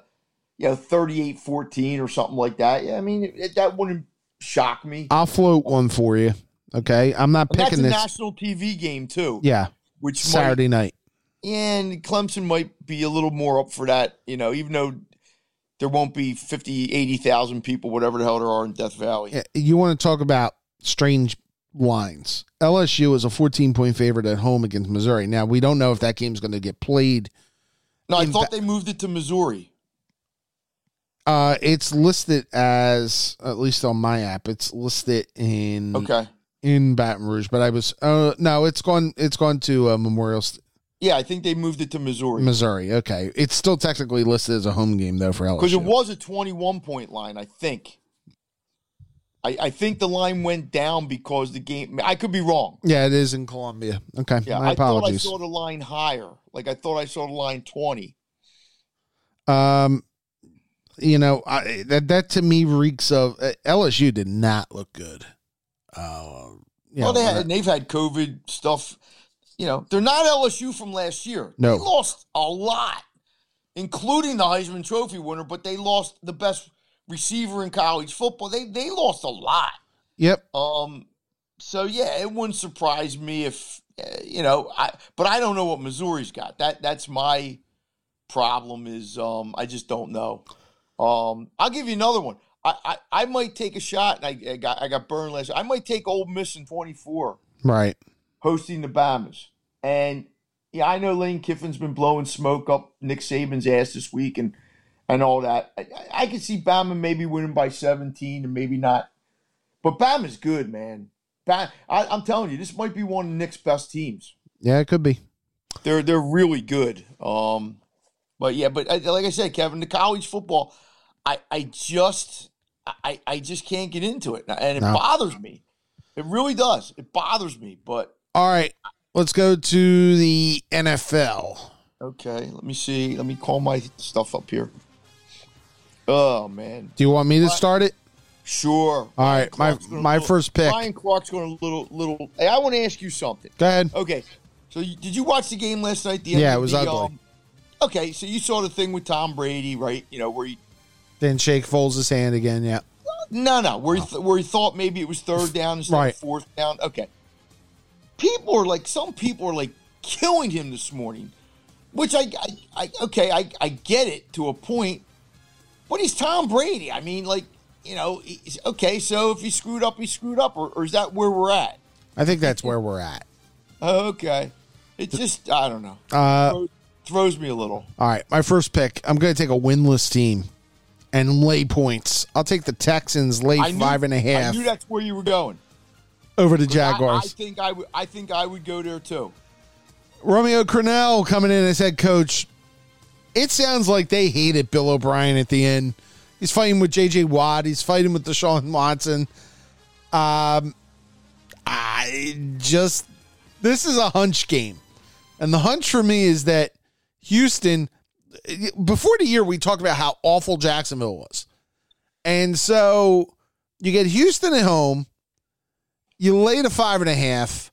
you know 38-14 or something like that. Yeah, I mean it, that wouldn't shock me. I'll float one for you. Okay, I'm not And picking a this. national TV game too, yeah, which might, Saturday night. and Clemson might be a little more up for that. You know, even though there won't be 50, 80,000 people, whatever the hell there are in Death Valley. Yeah, You want to talk about strange lines? LSU is a 14 point favorite at home against Missouri. Now we don't know if that game's going to get played. No, I thought they moved it to Missouri. Uh, it's listed as at least on my app. It's listed in Okay. in Baton Rouge, but I was uh no, it's gone. It's gone to uh, Memorial St- Yeah, I think they moved it to Missouri Missouri. Okay, it's still technically listed as a home game though for LSU. because it was a 21 point line, I think. I, I think the line went down because the game. I could be wrong. Yeah, it is in Columbia. Okay, Yeah, my I thought I saw the line higher. Like I thought I saw the line 20. Um, you know, I, that that to me reeks of uh, LSU did not look good. Uh, you well, know, they had, and they've had COVID stuff. You know, they're not LSU from last year. No. They lost a lot, including the Heisman Trophy winner, but they lost the best receiver in college football. They they lost a lot. Yep. Um, so yeah, it wouldn't surprise me if uh, you know. I but I don't know what Missouri's got. That that's my problem. Is um, I just don't know. Um, I'll give you another one. I I, I might take a shot. And I, I got I got burned last. I might take Ole Miss in twenty four Right. hosting the Bamas. And yeah, I know Lane Kiffin's been blowing smoke up Nick Saban's ass this week and and all that. I, I- could see Bama maybe winning by 17 and maybe not. But Bama's good, man. Ba- I, I'm telling you, this might be one of Nick's best teams. Yeah, it could be. They're they're really good. Um, but yeah, but I, like I said, Kevin, the college football, I I just I I just can't get into it, and it No. bothers me. It really does. It bothers me. But All right, let's go to the NFL. Okay, let me see. Let me call my stuff up here. Oh man, Do you want me to start it? sure. All right, my Clark's gonna my little- first pick. Brian Clark's going a little little. Hey, I want to ask you something. Go ahead. Okay, so you, did you watch the game last night? The Yeah, it was ugly. okay, so you saw the thing with Tom Brady, right? You know where he Then Shake folds his hand again. Yeah. no no where he th- where he thought maybe it was third down instead Right. of fourth down. Okay, people are like some people are like killing him this morning, which I I, I okay I I get it to a point, but he's Tom Brady. I mean like you know okay so if he screwed up he screwed up or, or is that where we're at? I think that's where we're at. Okay, it just I don't know Uh, throws, throws me a little. all right, my first pick. I'm going to take a winless team and lay points. I'll take the Texans lay I knew, five and a I half knew that's where you were going. over the I- I, Jaguars. think I would. I think I would go there too. Romeo Crennel coming in as head coach. It sounds like they hated Bill O'Brien at the end. He's fighting with J.J. Watt. He's fighting with Deshaun Watson. Um, I just this is a hunch game, and the hunch for me is that Houston. Before the year, we talked about how awful Jacksonville was, and so you get Houston at home. You lay to five and a half.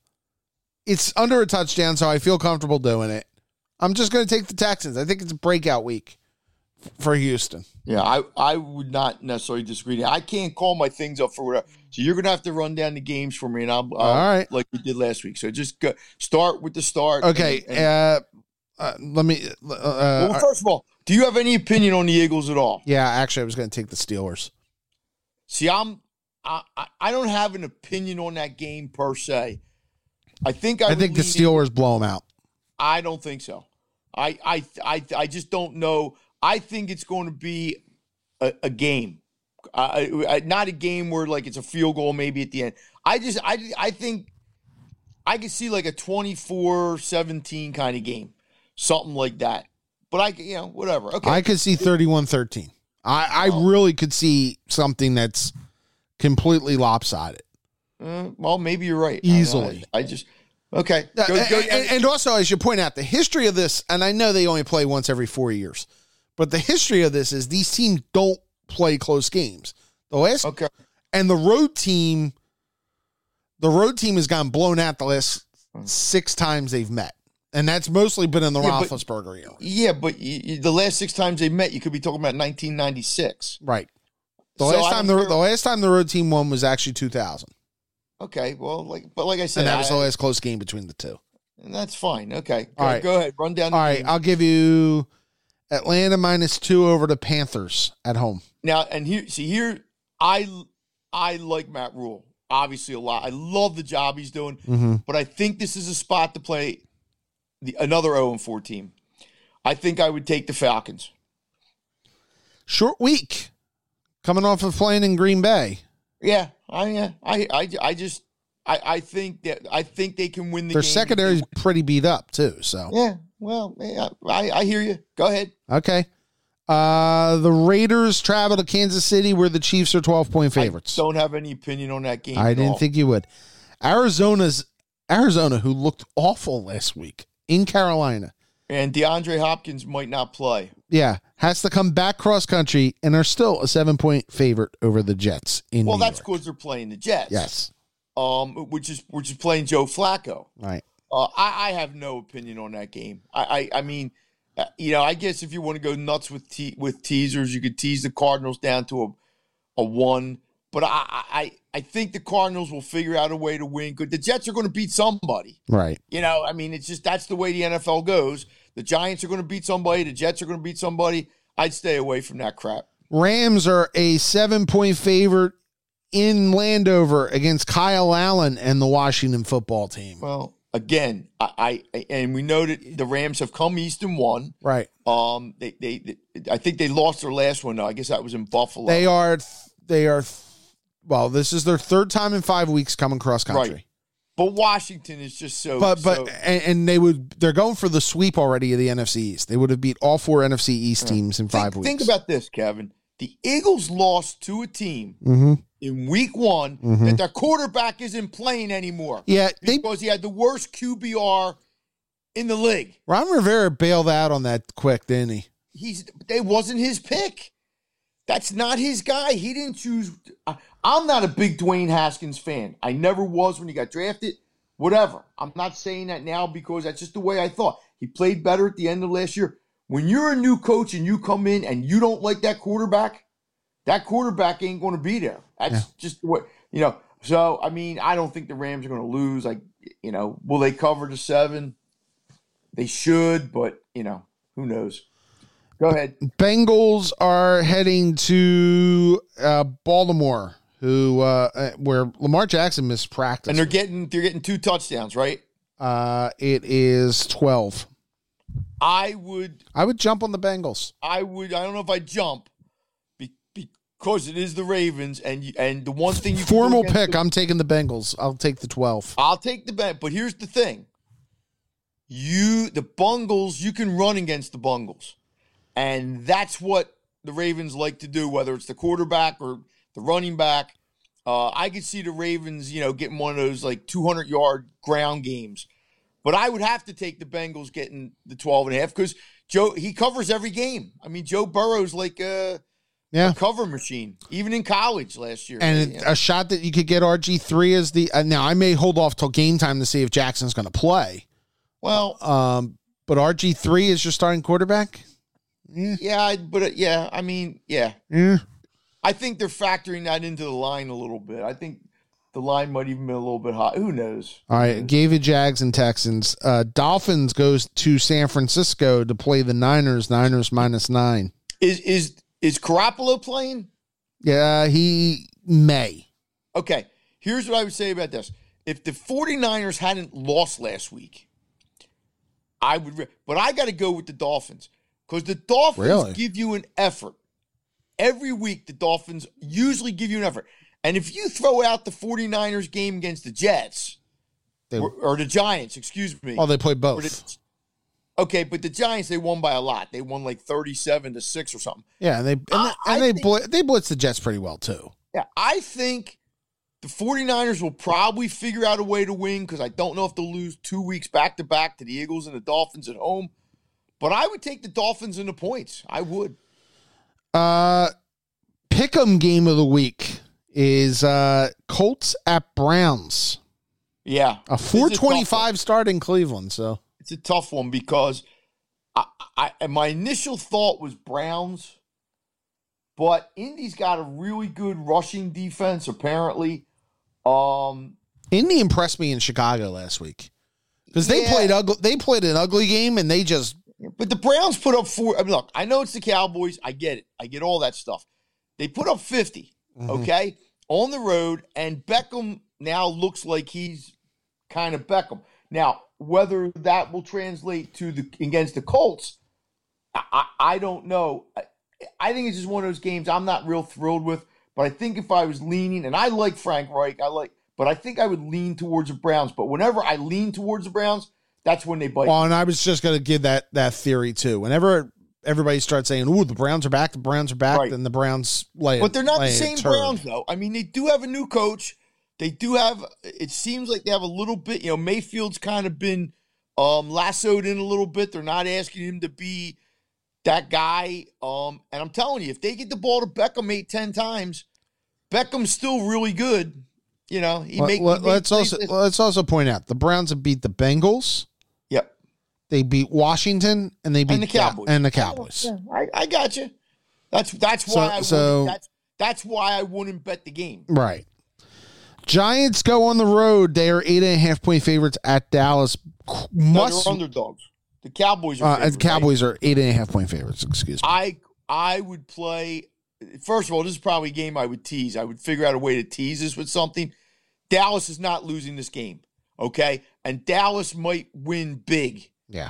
It's under a touchdown, so I feel comfortable doing it. I'm just going to take the Texans. I think it's a breakout week for Houston. Yeah, I, I would not necessarily disagree. I can't call my things up for whatever. So you're gonna have to run down the games for me, and I'll, I'll All right. like we did last week. So just go, start with the start. Okay, and- and- uh, uh, let me. Uh, well, uh, first of all, do you have any opinion on the Eagles at all? yeah, actually, I was going to take the Steelers. See, I'm I, I- don't have an opinion on that game per se. I think I, I think the Steelers blow them out. I don't think so. I I I I just don't know. I think it's going to be a, a game, I, I, not a game where like it's a field goal maybe at the end. I just I I think I could see like a 24-17 kind of game, something like that. But I you know whatever. Okay, I could see 31-13. I, I really could see something that's completely lopsided. Uh, well maybe you're right. Easily. I, I just okay. Uh, Go- go- and, and also, I should point out the history of this, and I know they only play once every four years, but the history of this is these teams don't play close games. The last okay. and the road team, the road team has gotten blown out the last six times they've met, and that's mostly been in the Yeah, Roethlisberger era. Yeah, but the last six times they met, you could be talking about 1996. Right. The So last time the, the last time the road team won was actually 2000, Okay, well, like, but like I said, and that was I- the last close game between the two. And That's fine. Okay. Go, All right. go ahead. Run down. the All right. I'll give you Atlanta minus two over the Panthers at home. now, and here, see here, I I like Matt Rhule obviously a lot. I love the job he's doing, Mm-hmm. but I think this is a spot to play the another 0 and 4 team. I think I would take the Falcons. Short week, coming off of playing in Green Bay. Yeah, I yeah, I I I just I I think that I think they can win the Their game. secondary's pretty beat up too. So Yeah, well, yeah, I I hear you. Go ahead. okay. Uh, the Raiders travel to Kansas City, where the Chiefs are twelve point favorites. I don't have any opinion on that game. I didn't all. think you would. Arizona's Arizona, who looked awful last week in Carolina, And DeAndre Hopkins might not play. yeah, has to come back cross country and are still a seven point favorite over the Jets in Well, New that's because they're playing the Jets. Yes, Um, which is which is playing Joe Flacco. right. Uh, I, I have no opinion on that game. I, I, I mean, uh, you know, I guess if you want to go nuts with te- with teasers, you could tease the Cardinals down to a a one. But I, I, I- think the Cardinals will figure out a way to win. Good, the Jets are going to beat somebody. Right. You know, I mean, it's just that's the way the NFL goes. The Giants are going to beat somebody. The Jets are going to beat somebody. I'd stay away from that crap. Rams are a seven point favorite in Landover against Kyle Allen and the Washington football team. Well, again, I, I and we know that the Rams have come east and won. Right. Um, they, they, they I think they lost their last one. Though. I guess that was in Buffalo. They are, they are, well, this is their third time in five weeks coming cross country. Right. But Washington is just so. But, but, so- and, and they would, they're going for the sweep already of the NFC East. They would have beat all four NFC East teams in five think, weeks. think about this, Kevin. The Eagles lost to a team hmm in Week One Mhm. that their quarterback isn't playing anymore Yeah. They, because he had the worst QBR in the league. Ron Rivera bailed out on that quick, didn't he? He's they wasn't his pick. That's not his guy. He didn't choose. I, I'm not a big Dwayne Haskins fan. I never was when he got drafted. Whatever. I'm not saying that now because that's just the way I thought. He played better at the end of last year. When you're a new coach and you come in and you don't like that quarterback, that quarterback ain't going to be there. That's Yeah. just what you know. So I mean, I don't think the Rams are going to lose. Like you know, will they cover the seven? They should, but you know, who knows? Go ahead. Bengals are heading to uh, Baltimore, who uh, uh, where Lamar Jackson missed practice. And they're getting they're getting two touchdowns, right? uh, it is twelve. I would I would jump on the Bengals. I would I don't know if I jump be, because it is the Ravens and you, and the one thing you Formal pick. the- I'm taking the Bengals. I'll take the twelve. I'll take the bet, but here's the thing. you the Bungles, you can run against the Bungles. And that's what the Ravens like to do, whether it's the quarterback or the running back. Uh, I could see the Ravens, you know, getting one of those like 200 yard ground games. But I would have to take the Bengals getting the 12 and a half because Joe, he covers every game. I mean, Joe Burrow's like a, Yeah. a cover machine, even in college last year. And it- a shot that you could get RG three is the uh, now I may hold off till game time to see if Jackson's going to play. well, Um, but RG three is your starting quarterback. yeah, I- but uh, yeah, I mean, yeah. Yeah. I think they're factoring that into the line a little bit. I think the line might even be a little bit hot. Who knows? All right, gave it Jags and Texans. Uh, Dolphins goes to San Francisco to play the Niners. Niners minus nine. Is is is Garoppolo playing? Yeah, he may. Okay, here's what I would say about this. If the 49ers hadn't lost last week, I would, re- but I got to go with the Dolphins because the Dolphins Really? give you an effort. Every week, the Dolphins usually give you an effort. And if you throw out the 49ers game against the Jets They- or, or the Giants, excuse me. Oh, they play both. the- okay, but the Giants, they won by a lot. They won like 37 to 6 or something. Yeah, and they and, I- they- and they think- bl- they blitz the Jets pretty well too. Yeah, I think the 49ers will probably figure out a way to win because I don't know if they'll lose two weeks back to back to the Eagles and the Dolphins at home. But I would take the Dolphins in the points. I would. Uh, pick'em game of the week is uh Colts at Browns. Yeah. A four twenty five is tough four twenty one. five start in Cleveland. So It's a tough one because I, I my initial thought was Browns, but Indy's got a really good rushing defense, apparently. Um, Indy impressed me in Chicago last week because they Yeah. played ugly. They played an ugly game and they just But the Browns put up four. I mean, look, I know it's the Cowboys. I get it. I get all that stuff. They put up 50, mm-hmm. okay, on the road, and Beckham now looks like he's kind of Beckham. Now, whether that will translate to the against the Colts, I, I, I don't know. I, I think it's just one of those games I'm not real thrilled with. But I think if I was leaning, and I like Frank Reich, I like, but I think I would lean towards the Browns. But whenever I lean towards the Browns, that's when they bite. Well, and I was just going to give that that theory too. Whenever everybody starts saying, "Ooh, the Browns are back," the Browns are back, Right. then the Browns lay. But they're not the same. Browns, though. I mean, they do have a new coach. They do have. It seems like they have a little bit. You know, Mayfield's kind of been um, lassoed in a little bit. They're not asking him to be that guy. Um, and I'm telling you, if they get the ball to Beckham eight, ten times, Beckham's still really good. You know, he Let, make. let, he make us also let's also point out the Browns have beat the Bengals. They beat Washington, and they beat And the Ca- Cowboys. and the Cowboys. Yeah, I, I got you. That's that's So- why I so- wouldn't, that's that's why I wouldn't bet the game. Right. Giants go on the road. They are eight and a half point favorites at Dallas. Must they're underdogs. The Cowboys are uh, favorites, and right? Cowboys are eight and a half point favorites. Excuse me. I I would play. First of all, this is probably a game I would tease. I would figure out a way to tease this with something. Dallas is not losing this game, okay? And Dallas might win big Yeah.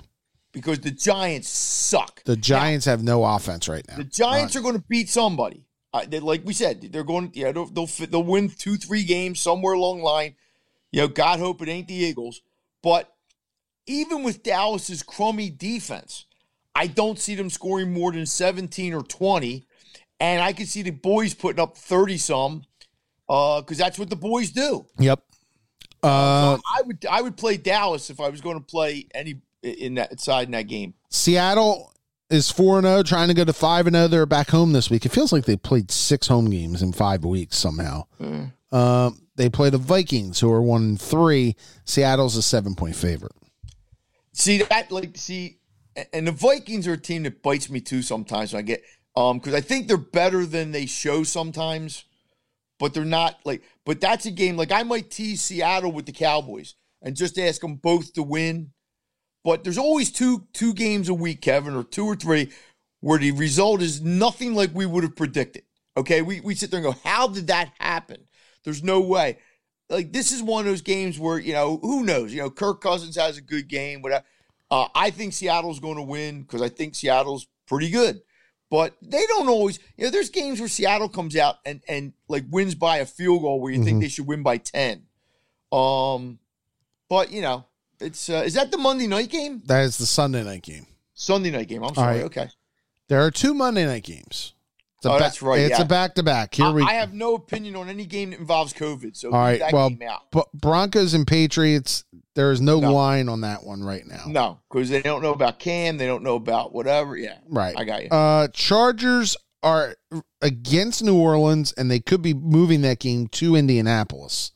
because the Giants suck. The Giants have no offense right now. The Giants are going to beat somebody. Uh, they, like we said, they're going. Yeah, they'll, they'll fit- they'll win two, three games somewhere along the line. You know, God hope it ain't the Eagles. But even with Dallas's crummy defense, I don't see them scoring more than seventeen or twenty, and I can see the boys putting up thirty some, because that's what the boys do. Yep. Uh, So I would I would play Dallas if I was going to play any in that side in that game. Seattle is 4 0, trying to go to 5 0. They're back home this week. It feels like they played six home games in five weeks somehow. Mm. Um, they play the Vikings, who are 1 and 3. Seattle's a seven point favorite. See that like see, and the Vikings are a team that bites me too sometimes. When I get um because I think they're better than they show sometimes, but they're not like. But that's a game like I might tease Seattle with the Cowboys and just ask them both to win. But there's always two two games a week, Kevin, or two or three, where the result is nothing like we would have predicted. Okay, we we sit there and go, how did that happen? There's no way. Like this is one of those games where you know who knows. You know, Kirk Cousins has a good game, but uh, I think Seattle's going to win because I think Seattle's pretty good. But they don't always. You know, there's games where Seattle comes out and and like wins by a field goal where you think Mhm. they should win by ten. Um, but you know, It's uh, is that the Monday night game? That is the Sunday night game. Sunday night game. I'm sorry. right. Okay. There are two Monday night games. It's a Oh, ba- that's right, It's yeah. a back to back. Here I, we I have no opinion on any game that involves COVID. So All right, well, but Broncos and Patriots. There is no, No. line on that one right now. No, because they don't know about Cam. They don't know about whatever. Yeah, Right. I got you. Uh, Chargers are against New Orleans, and they could be moving that game to Indianapolis.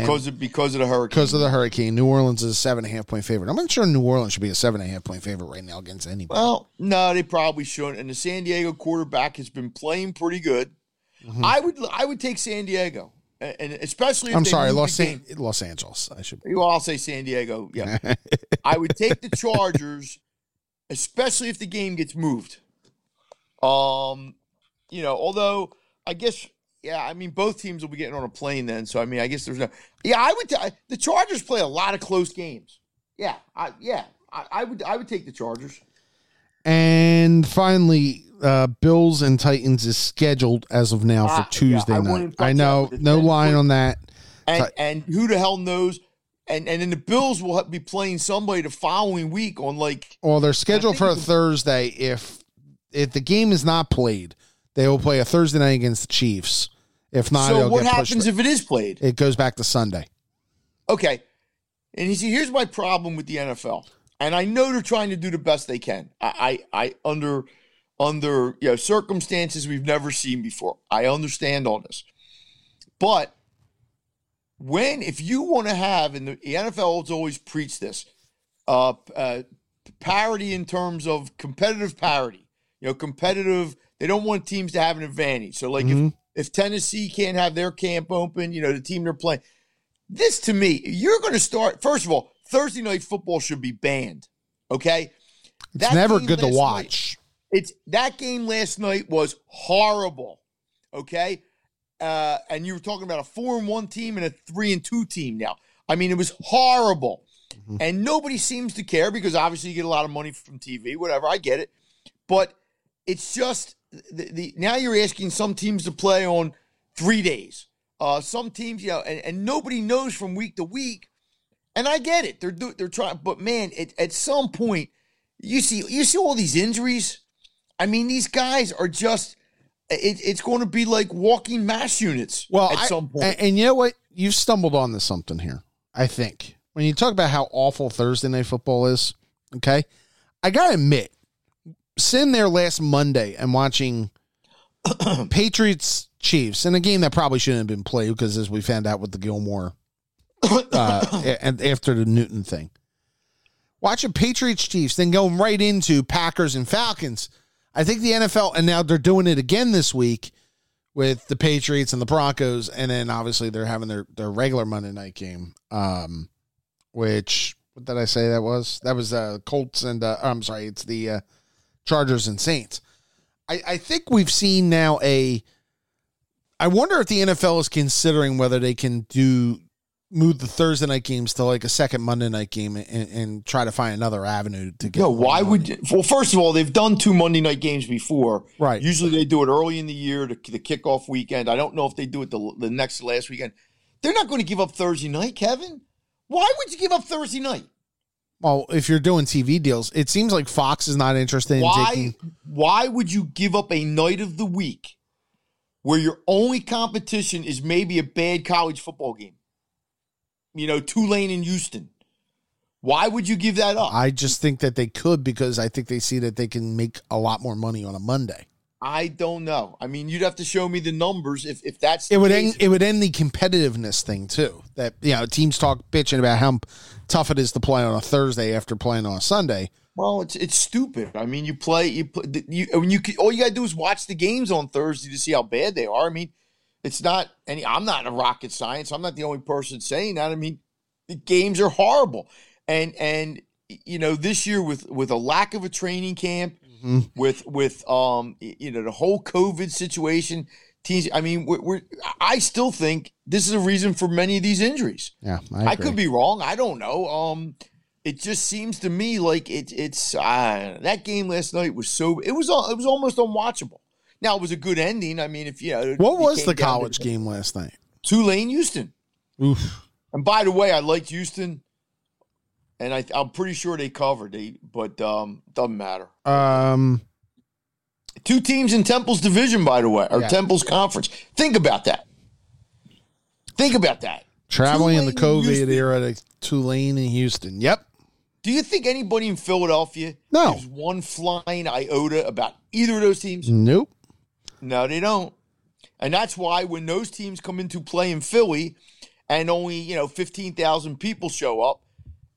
Because of because of the hurricane. because of the hurricane, New Orleans is a seven and a half point favorite. I'm not sure New Orleans should be a seven and a half point favorite right now against anybody. Well, no, they probably shouldn't. And the San Diego quarterback has been playing pretty good. Mhm. I would I would take San Diego, and especially. If I'm they sorry, Los, the An- game. Los Angeles. I should. You I'll say San Diego. Yeah, I would take the Chargers, especially if the game gets moved. Um, you know, although I guess, yeah, I mean, both teams will be getting on a plane then. So I mean, I guess there's no. Yeah, I would. T- the Chargers play a lot of close games. Yeah, I yeah, I, I would I would take the Chargers. And finally, uh, Bills and Titans is scheduled as of now Ah, for Tuesday yeah, night. I know no line on that. And Ti- and who the hell knows? And and then the Bills will be playing somebody the following week on like Well, they're scheduled for a- Thursday. If if the game is not played, they will play a Thursday night against the Chiefs. If not, so what happens if it is played? it goes back to Sunday. Okay. And you see, here's my problem with the NFL. And I know they're trying to do the best they can. I, I, I under under you know circumstances we've never seen before. I understand all this. But when if you want to have and the NFL has always preached this, uh, uh parity in terms of competitive parity. You know, competitive, they don't want teams to have an advantage. So like Mhm. if if Tennessee can't have their camp open, you know, the team they're playing. This to me, you're going to start. First of all, Thursday night football should be banned. Okay, It's That never good to last night- watch. it's that game last night was horrible. Okay, uh, and you were talking about a four and one team and a three and two team. Now, I mean, it was horrible, Mhm. and nobody seems to care because obviously you get a lot of money from TV. Whatever, I get it, but it's just the, the now you're asking some teams to play on three days. Uh, some teams, you know, and, and nobody knows from week to week. And I get it; they're do, they're trying, but man, it, at some point, you see you see all these injuries. I mean, these guys are just. It, it's going to be like walking mass units. Well, at I- some point, And, and you know what? You've stumbled onto something here. I think when you talk about how awful Thursday night football is. Okay, I gotta admit, sitting there last Monday and watching Patriots Chiefs in a game that probably shouldn't have been played because as we found out with the Gilmore uh, and after the Newton thing. Watching Patriots Chiefs, then going right into Packers and Falcons. I think the NFL, and now they're doing it again this week with the Patriots and the Broncos, and then obviously they're having their, their regular Monday night game. Um, which what did I say that was? That was uh Colts and uh, I'm sorry, it's the uh, Chargers and Saints. I, I think we've seen now a. I wonder if the NFL is considering whether they can do move the Thursday night games to like a second Monday night game and, and try to find another avenue to get. no, why would? you- Well, first of all, they've done two Monday night games before. right? Usually they do it early in the year, the, the kickoff weekend. I don't know if they do it the, the next last weekend. They're not going to give up Thursday night, Kevin. Why would you give up Thursday night? Well, if you're doing TV deals, it seems like Fox is not interested in Why? taking. Why would you give up a night of the week where your only competition is maybe a bad college football game? You know, Tulane and Houston. Why would you give that up? I just think that they could because I think they see that they can make a lot more money on a Monday. I don't know. I mean, you'd have to show me the numbers if, if that's the It would case. end. It would end the competitiveness thing too. That you know, teams talk bitching about how tough it is to play on a Thursday after playing on a Sunday. Well, it's it's stupid. I mean, you play you play, you when you all you gotta do is watch the games on Thursday to see how bad they are. I mean, it's not any. I'm not a rocket science. I'm not the only person saying that. I mean, the games are horrible, and and you know this year with with a lack of a training camp, Mhm. with with um you know the whole COVID situation. Teams. I mean, we're, we're I still think this is a reason for many of these injuries. Yeah, I, I could be wrong. I don't know. Um, it just seems to me like it, it's uh, that game last night was so it was it was almost unwatchable. Now it was a good ending. I mean, if you know, What was the college game last night? Tulane, Houston. Oof. And by the way, I liked Houston. And I, I'm pretty sure they covered. They, but um, doesn't matter. Um, Two teams in Temple's division, by the way, or Yeah. Temple's conference. Think about that. Think about that. traveling in the Tulane COVID era to Tulane and Houston. Yep. Do you think anybody in Philadelphia No. gives one flying iota about either of those teams? Nope. No, they don't. And that's why when those teams come into play in Philly and only, you know, 15,000 people show up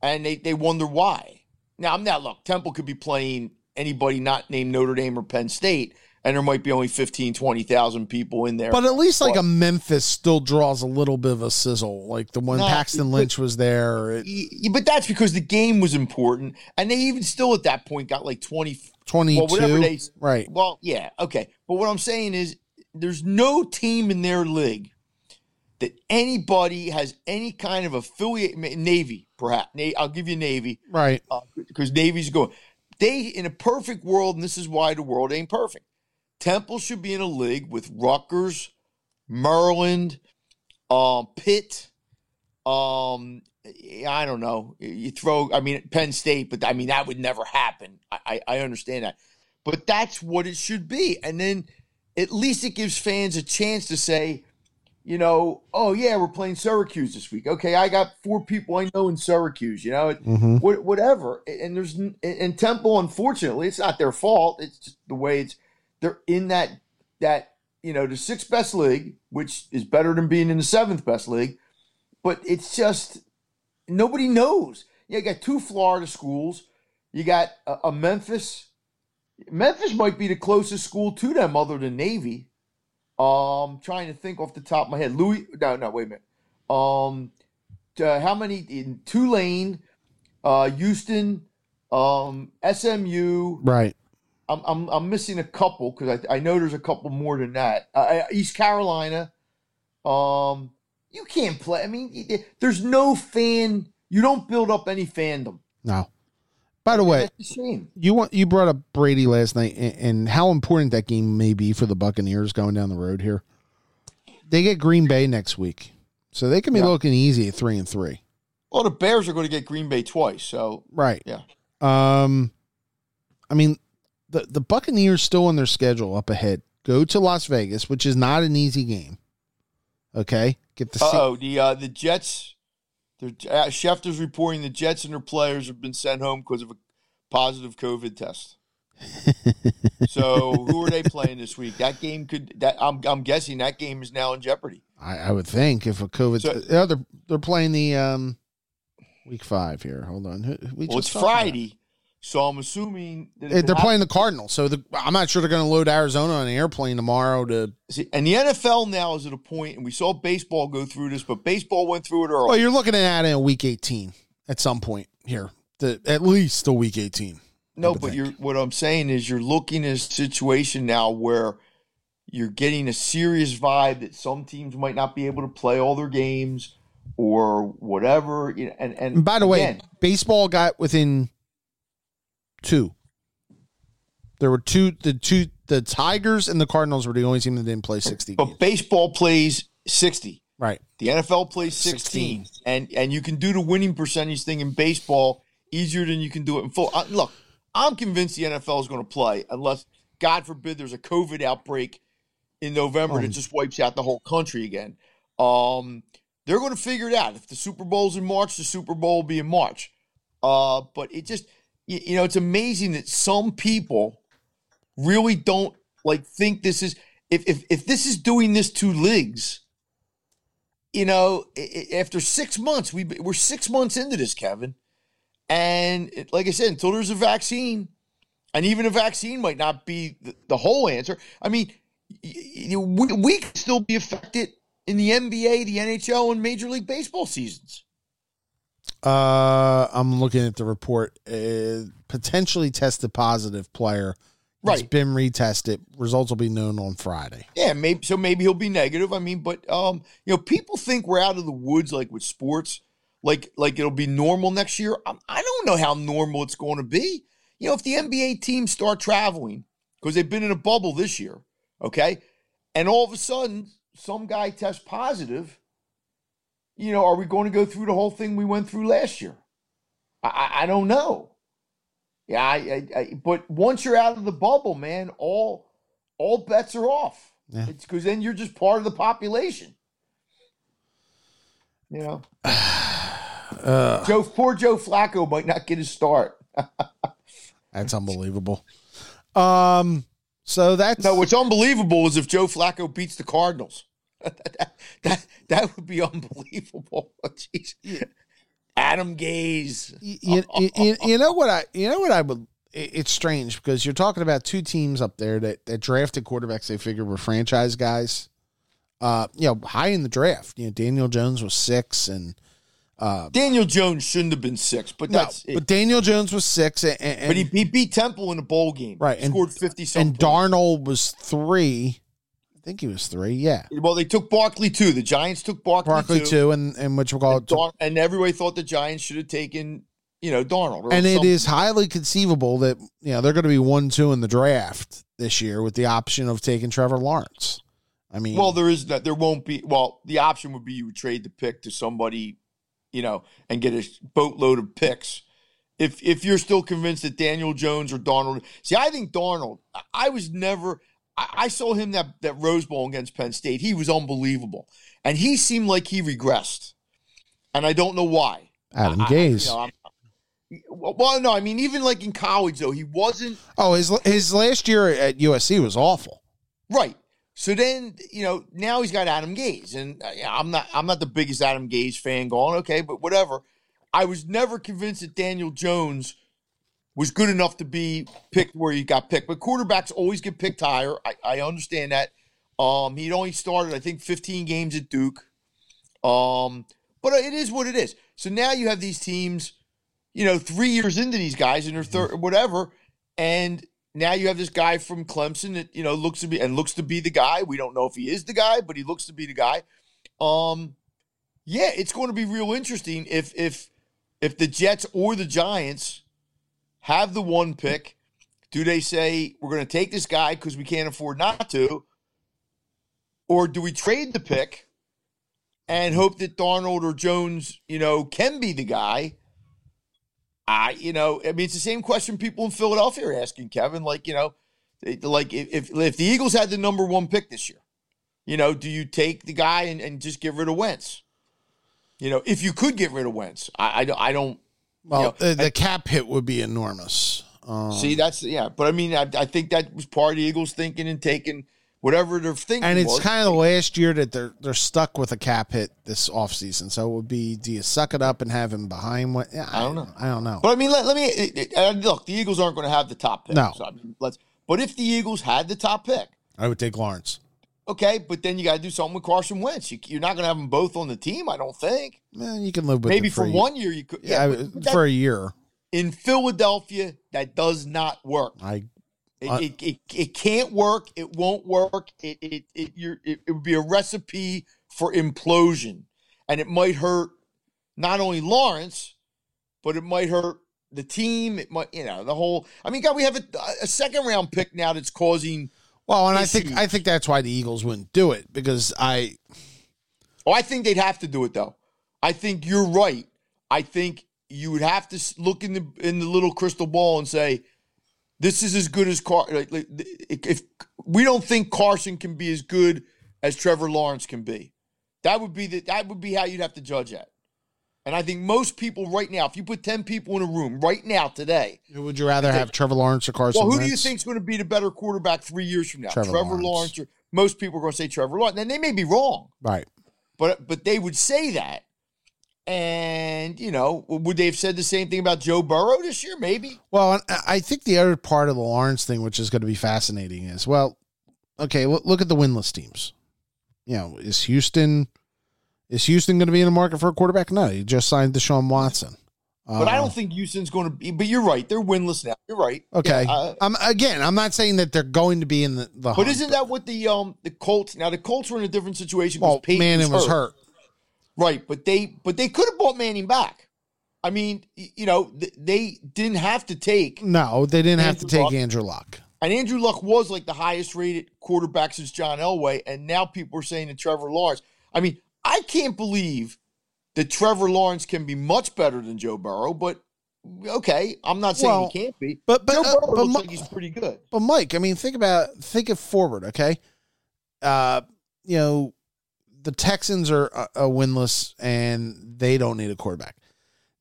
and they, they wonder why. Now, I'm not, look, Temple could be playing anybody not named Notre Dame or Penn State, and there might be only 15, 20,000 people in there. But at least like Well- a Memphis still draws a little bit of a sizzle. Like the one No, Paxton but- Lynch was there, it, but that's because the game was important, and they even still at that point got like 20, 22. well, whatever they, right. Well, yeah, okay. But what I'm saying is, there's no team in their league that anybody has any kind of affiliate. Navy, perhaps. I'll give you Navy Right. because Navy's going. They in a perfect world, and this is why the world ain't perfect. Temple should be in a league with Rutgers, Maryland, um, Pitt. Um, I don't know. You throw, I mean, Penn State, but I mean that would never happen. I, I understand that, but that's what it should be. And then at least it gives fans a chance to say, you know, oh yeah, we're playing Syracuse this week. Okay, I got four people I know in Syracuse. You know, Mm-hmm. what, whatever. And there's and Temple, unfortunately, it's not their fault. It's just the way it's. They're in that that you know the sixth best league, which is better than being in the seventh best league. But it's just nobody knows. You got two Florida schools. You got a, a Memphis. Memphis might be the closest school to them, other than Navy. Um, trying to think off the top of my head. Louis, no, no, wait a minute. Um, uh, how many in Tulane? uh, Houston, um, SMU. Right. I'm, I'm, I'm missing a couple because I, I know there's a couple more than that. Uh, uh, East Carolina. Um, you can't play. I mean, there's no fan. You don't build up any fandom. No. By the way, That's a shame. you want you brought up Brady last night and, and how important that game may be for the Buccaneers going down the road here. They get Green Bay next week, so they can be Yeah. looking easy at three and three. Well, the Bears are going to get Green Bay twice, so Right. Yeah. Um, I mean, the the Buccaneers still on their schedule up ahead. Go to Las Vegas, which is not an easy game. Okay, get the oh, the uh, the Jets. The uh, Schefter's reporting the Jets and their players have been sent home because of a positive COVID test. so who are they playing this week? That game could. That I'm I'm guessing that game is now in jeopardy. I, I would think if a COVID, So- yeah, they're they're playing the um week five here. Hold on, Who- we Well, it's talked about Friday, so I'm assuming that it. it They're playing the Cardinals, so the, I'm not sure they're going to load Arizona on an airplane tomorrow to. See, and the NFL now is at a point, and we saw baseball go through this, but baseball went through it early. Well, you're looking at adding a week 18 at some point here, the, at least a week 18. No, but think. you're what I'm saying is you're looking at a situation now where you're getting a serious vibe that some teams might not be able to play all their games or whatever. And and And by the way, baseball got within two. There were two. The two. The Tigers and the Cardinals were the only team that didn't play 60 but games. baseball plays 60. Right. The NFL plays 16, and and you can do the winning percentage thing in baseball easier than you can do it in full. Uh, look, I'm convinced the NFL is going to play unless, God forbid, there's a COVID outbreak in November that Um. just wipes out the whole country again. Um, they're going to figure it out. If the Super Bowl's in March, the Super Bowl will be in March. Uh, but it just, you, you know, it's amazing that some people really don't like think this is if if if this is doing this to leagues you know, after six months, we we're six months into this, Kevin, and like I said, until there's a vaccine, and even a vaccine might not be the, the whole answer. I mean, we, we could still be affected in the NBA, the NHL, and Major League Baseball seasons. Uh, I'm looking at the report. Uh, potentially tested positive player. It's Right. been retested. Results will be known on Friday. Yeah, maybe so. Maybe he'll be negative. I mean, but um, you know, people think we're out of the woods like with sports, like like it'll be normal next year. I, I don't know how normal it's going to be. You know, if the NBA teams start traveling because they've been in a bubble this year, okay, and all of a sudden some guy tests positive, you know, are we going to go through the whole thing we went through last year? I, I don't know. Yeah, I, I, I, but once you're out of the bubble, man, all all bets are off. Yeah. It's because then you're just part of the population. You know, Uh, Joe, poor Joe Flacco might not get his start. that's unbelievable. Um, so that's No, what's unbelievable is if Joe Flacco beats the Cardinals. That, that, that would be unbelievable. Jeez. Adam Gase. you, you, you, know what I you know what I would it's strange because you're talking about two teams up there that, that drafted quarterbacks they figured were franchise guys. Uh, you know, high in the draft. You know, Daniel Jones was six, and uh, Daniel Jones shouldn't have been six, but no, that's it. but Daniel Jones was six, and, and, But he, he beat Temple in a bowl game. Right, He and- scored 50 something. and Darnold was three. I think he was three. Yeah, Well, they took Barkley too. The Giants took Barkley, Barkley too. two, and and which we call And, and everybody thought the Giants should have taken, you know, Darnold. And it is highly conceivable that you know they're going to be one two in the draft this year with the option of taking Trevor Lawrence. I mean, Well, there is that. There won't be. Well, the option would be you would trade the pick to somebody, you know, and get a boatload of picks. If if you're still convinced that Daniel Jones or Darnold, see, I think Darnold. I- I was never. I, I saw him that that Rose Bowl against Penn State. He was unbelievable, and he seemed like he regressed, and I don't know why. Adam I- I- Gase. you know, well, no, I mean, even like in college though, he wasn't oh, his his last year at USC was awful. Right. So then, you know, now he's got Adam Gase, and uh, I'm not, I'm not the biggest Adam Gase fan. Going okay, but whatever. I was never convinced that Daniel Jones was good enough to be picked where he got picked. But quarterbacks always get picked higher. I, I understand that. Um, he'd only started, I think, 15 games at Duke. Um, but it is what it is. So now you have these teams, you know, three years into these guys and they're third, whatever, and now you have this guy from Clemson that you know looks to be and looks to be the guy. We don't know if he is the guy, but he looks to be the guy. Um, yeah, it's going to be real interesting if if if the Jets or the Giants have the one pick. Do they say we're going to take this guy because we can't afford not to, or do we trade the pick and hope that Darnold or Jones, you know, can be the guy? I, you know, I mean, it's the same question people in Philadelphia are asking, Kevin. Like, you know, like if if, if the Eagles had the number one pick this year, you know, do you take the guy and, and just get rid of Wentz? You know, if you could get rid of Wentz, I, I, I don't Well, Yeah. the, the cap hit would be enormous. Um, see that's yeah. But I mean, I, I think that was part of the Eagles thinking and taking whatever they're thinking. and it's was. kind of the last year that they're they're stuck with a cap hit this offseason. So it would be do you suck it up and have him behind what yeah, I don't know. I don't know. But I mean, let, let me it- it- look. The Eagles aren't going to have the top pick. No. So, I mean, let's. But if the Eagles had the top pick, I would take Lawrence. Okay. But then you got to do something with Carson Wentz. You, you're not going to have them both on the team. I don't think. Man, you can live with Maybe for for one year you could. Yeah, Yeah, that- for a year. in Philadelphia, that does not work. I It, Uh, it, it, it can't work. It won't work. It it it, you're, it it would be a recipe for implosion, and it might hurt not only Lawrence, but it might hurt the team. It might you know the whole. I mean, God, we have a, a second round pick now that's causing. Well, and I think. I think that's why the Eagles wouldn't do it because I Oh, I think they'd have to do it though. I think you're right. I think you would have to look in the in the little crystal ball and say, "This is as good as Car." If we don't think Carson can be as good as Trevor Lawrence can be, that would be the that would be how you'd have to judge that. And I think most people right now, if you put ten people in a room right now today, would you rather have Trevor Lawrence or Carson? well, who do you think is going to be the better quarterback three years from now? Trevor Lawrence. Lawrence or most people are going to say Trevor Lawrence, and they may be wrong Right. but but they would say that. And you know, would they have said the same thing about Joe Burrow this year? Maybe. Well, I I think the other part of the Lawrence thing, which is going to be fascinating, is well, okay, look at the winless teams. You know, is Houston is Houston going to be in the market for a quarterback? No, he just signed Deshaun Watson. But I Uh, don't think Houston's going to be. But you're right; they're winless now. You're right. Okay, Yeah, uh, I'm again. I'm not saying that they're going to be in the. the but isn't that what the um the Colts? Now the Colts were in a different situation. because well? Peyton Manning was hurt. Right, but they but they could have bought Manning back. I mean, you know, th- they didn't have to take No, they didn't have to take Luck. Andrew Luck. And Andrew Luck was like the highest rated quarterback since John Elway, and now people are saying that Trevor Lawrence. I mean, I can't believe that Trevor Lawrence can be much better than Joe Burrow, but okay, I'm not saying Well, he can't be. but- but, Joe uh, Burrow but looks Mi- like he's pretty good. But Mike, I mean, think about think of forward, okay? Uh, you know, the Texans are uh, uh, winless and they don't need a quarterback.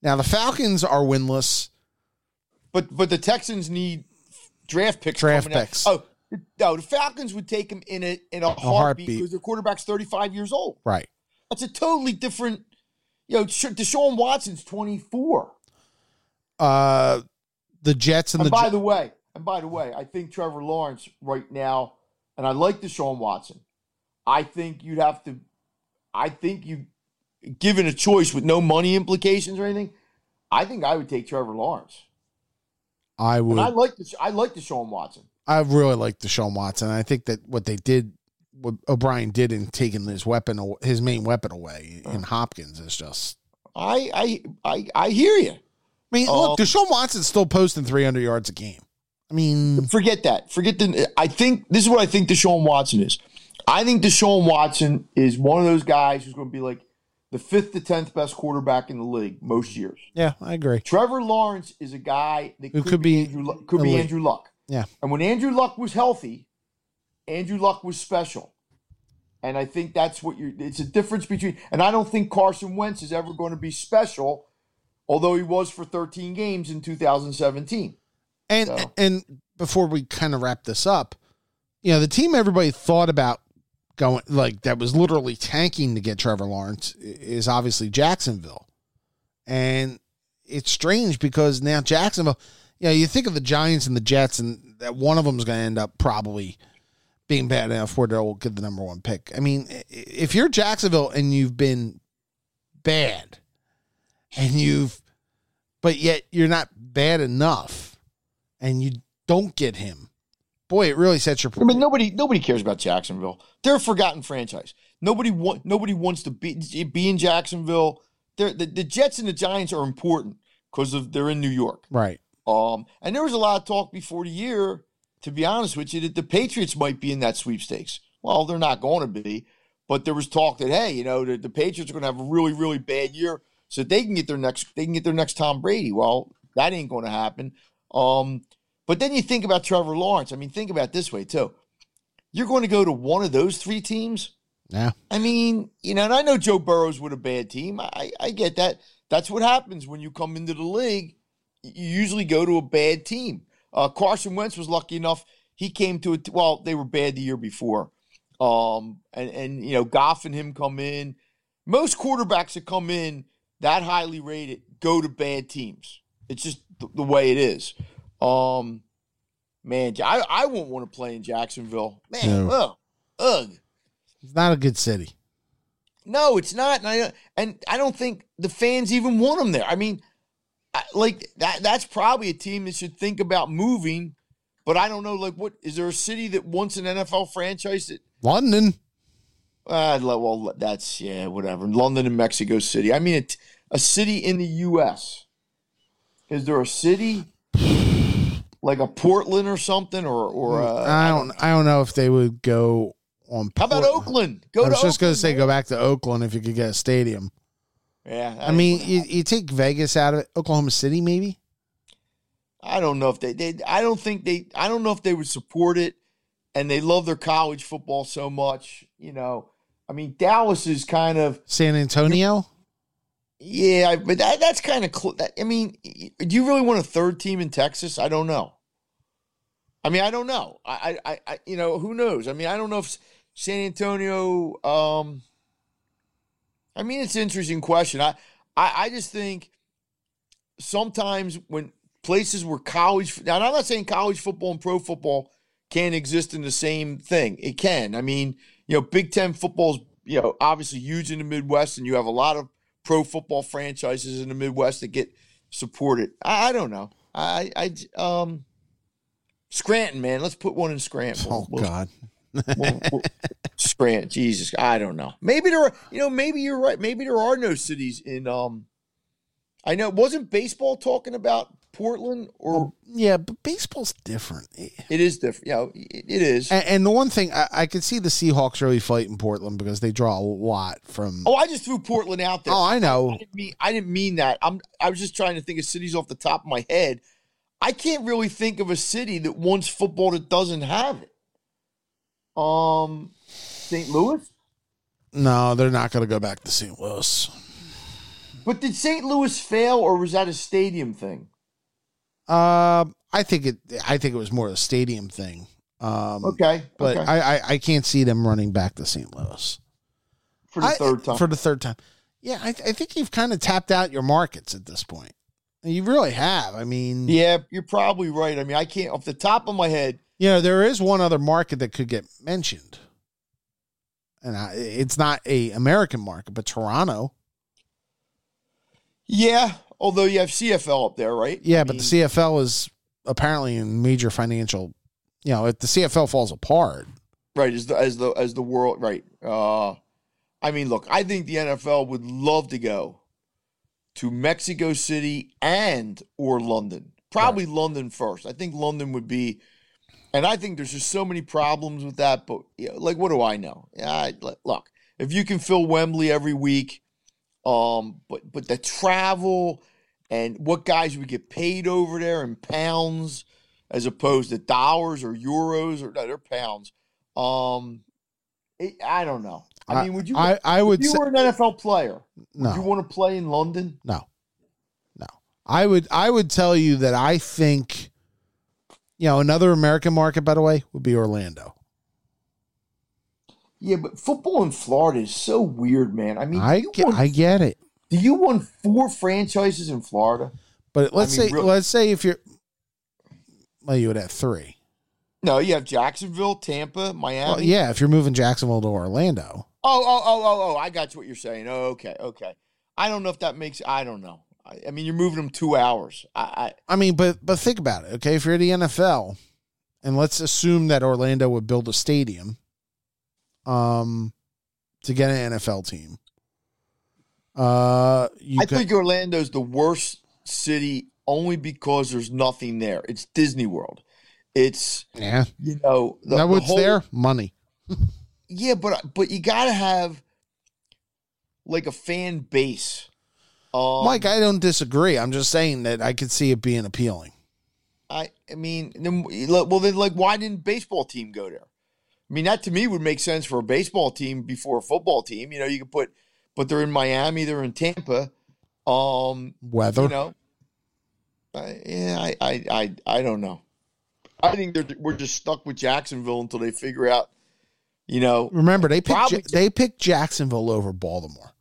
Now the Falcons are winless. But but the Texans need draft picks. Draft coming out. picks. Oh no, the Falcons would take him in a in a, heartbeat heartbeat. because their quarterback's 35 years old. Right. That's a totally different. You know, Sh- Deshaun Watson's 24. Uh, the Jets and And the by J- the way, and by the way, I think Trevor Lawrence right now, and I like Deshaun Watson. I think you'd have to. I think you, given a choice with no money implications or anything, I think I would take Trevor Lawrence. I would. And I like the I like Deshaun Watson. I really like Deshaun Watson. I think that what they did, what O'Brien did in taking his weapon, his main weapon away uh-huh. in Hopkins is just. I I I, I hear you. I mean, look, um, Deshaun Watson's still posting 300 yards a game. I mean, Forget that. Forget the. I think this is what I think Deshaun Watson is. I think Deshaun Watson is one of those guys who's going to be like the fifth to tenth best quarterback in the league most years. yeah, I agree. Trevor Lawrence is a guy that could, could be, be Andrew, could be. Andrew Luck. Yeah. And when Andrew Luck was healthy, Andrew Luck was special. And I think that's what you're. It's a difference between. And I don't think Carson Wentz is ever going to be special, although he was for 13 games in 2017. And So- and before we kind of wrap this up, you know, the team everybody thought about going like that was literally tanking to get Trevor Lawrence is obviously Jacksonville. And it's strange because now Jacksonville, you know, you think of the Giants and the Jets and that one of them is going to end up probably being bad enough where they'll get the number one pick. I mean, if you're Jacksonville and you've been bad and you've but yet you're not bad enough and you don't get him. Boy, it really sets your I mean, nobody nobody cares about Jacksonville. They're a forgotten franchise. Nobody want nobody wants to be be in Jacksonville. They're, the the Jets and the Giants are important because of they're in New York. right. Um, and there was a lot of talk before the year, to be honest with you, that the Patriots might be in that sweepstakes. Well, they're not going to be, but there was talk that hey, you know, the, the Patriots are going to have a really really bad year, so they can get their next they can get their next Tom Brady. Well, that ain't going to happen. Um, but then you think about Trevor Lawrence. I mean, think about it this way too. You're going to go to one of those three teams. Yeah. I mean, you know, and I know Joe Burrow's with a bad team. I, I get that. That's what happens when you come into the league. You usually go to a bad team. Uh, Carson Wentz was lucky enough. He came to it. Well, they were bad the year before. Um, and, and, you know, Goff and him come in. Most quarterbacks that come in that highly rated go to bad teams. It's just the, the way it is. Um, man, I, I wouldn't want to play in Jacksonville. Man, No. ugh, ugh. It's not a good city. No, it's not, and I and I don't think the fans even want him there. I mean, like that that's probably a team that should think about moving, but I don't know. Like, what is there a city that wants an NFL franchise that? London. Uh, well, that's yeah, whatever. London and Mexico City. I mean, a city in the U.S. Is there a city like a Portland or something, or or uh, I don't I don't know if they would go on how about Oakland? Go I was just going to say go back to Oakland if you could get a stadium. Yeah, that I mean, you, you take Vegas out of it, Oklahoma City maybe? I don't know if they, they I don't think they I don't know if they would support it and they love their college football so much, you know. I mean Dallas is kind of San Antonio? yeah, but that, that's kind of cl- that, I mean, do you really want a third team in Texas? I don't know. I mean, I don't know. I I, I you know, who knows? I mean, I don't know if San Antonio um I mean, it's an interesting question. I I, I just think sometimes when places where college now I'm not saying college football and pro football can't exist in the same thing. It can. I mean, you know, Big Ten football's you know obviously huge in the Midwest, and you have a lot of pro football franchises in the Midwest that get supported. I, I don't know. I I um Scranton, man. Let's put one in Scranton. Oh We'll- God. We'll- we'll- Scranton, Jesus, I don't know. Maybe there are, you know, maybe you're right. Maybe there are no cities in. Um, I know wasn't baseball talking about Portland or Yeah, but baseball's different. it is different? Yeah, it, it is. And, and the one thing I, I could see the Seahawks really fighting Portland because they draw a lot from. Oh, I just threw Portland out there. Oh, I know. I didn't mean I didn't mean that. I'm I was just trying to think of cities off the top of my head. I can't really think of a city that wants football that doesn't have it. Um, St. Louis. No, they're not going to go back to St. Louis. But did St. Louis fail, or was that a stadium thing? Um, I think it. I think it was more a stadium thing. Um, Okay, but okay. I, I I can't see them running back to St. Louis for the I- third time. For the third time, yeah. I, I think you've kind of tapped out your markets at this point. You really have. I mean, yeah, you're probably right. I mean, I can't off the top of my head. You know, there is one other market that could get mentioned, and I, it's not a American market, but Toronto. Yeah, although you have CFL up there, right? Yeah, I but mean, the CFL is apparently in major financial. You know, if the CFL falls apart, right as the as the as the world right. Uh, I mean, look, I think the NFL would love to go to Mexico City and or London. Probably London first. I think London would be, and I think there's just so many problems with that. But you know, like, what do I know? Yeah, I, look, if you can fill Wembley every week, um, but but the travel and what guys would get paid over there in pounds as opposed to dollars or euros or no, they're pounds. Um, it, I don't know. I, mean, would you? I, I would if you say were an NFL player, would you want to play in London? no, no. I would I would tell you that I think, you know, another American market, by the way, would be Orlando. Yeah, but football in Florida is so weird, man. I mean, I get, won- I get it, do you want four franchises in Florida? but let's mean, say real- let's say if you're, well, you would have three. No, you have Jacksonville, Tampa, Miami. Well, yeah, if you're moving Jacksonville to Orlando, Oh, oh, oh, oh, oh! I got what you're saying. Oh, okay, okay. I don't know if that makes. I don't know. I, I mean, you're moving them two hours. I, I I mean, but but think about it, okay? If you're the NFL, and let's assume that Orlando would build a stadium, um, to get an NFL team. Uh, you I could, think Orlando's the worst city only because there's nothing there. It's Disney World. It's yeah. you know the, Now the what's whole- there? Money. Yeah, but but you got to have like a fan base. Um, Mike, I don't disagree. I'm just saying that I could see it being appealing. I I mean, then, well, then like, why didn't baseball team go there? I mean, that to me would make sense for a baseball team before a football team. You know, you could put, but they're in Miami, they're in Tampa. Um, Weather. you know, I, yeah, I, I, I, I don't know. I think they're we're just stuck with Jacksonville until they figure out. You know, Remember, they picked Probably- they picked Jacksonville over Baltimore.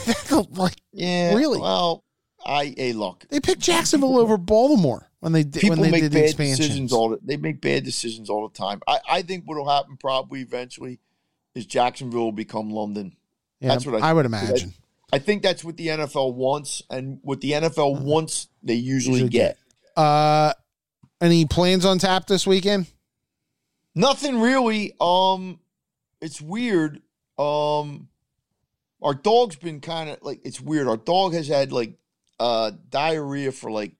like yeah, Really? Well, I a look, they picked Jacksonville over Baltimore when they did when they make did the bad expansions. decisions all the, they make bad decisions all the time. I, I think what'll happen probably eventually is Jacksonville will become London. yeah, that's what I I would imagine. I think that's what the NFL wants, and what the NFL wants, they usually, Usually get. Uh, any plans on tap this weekend? Nothing really. Um, it's weird. Um, our dog's been kind of like it's weird. Our dog has had like uh diarrhea for like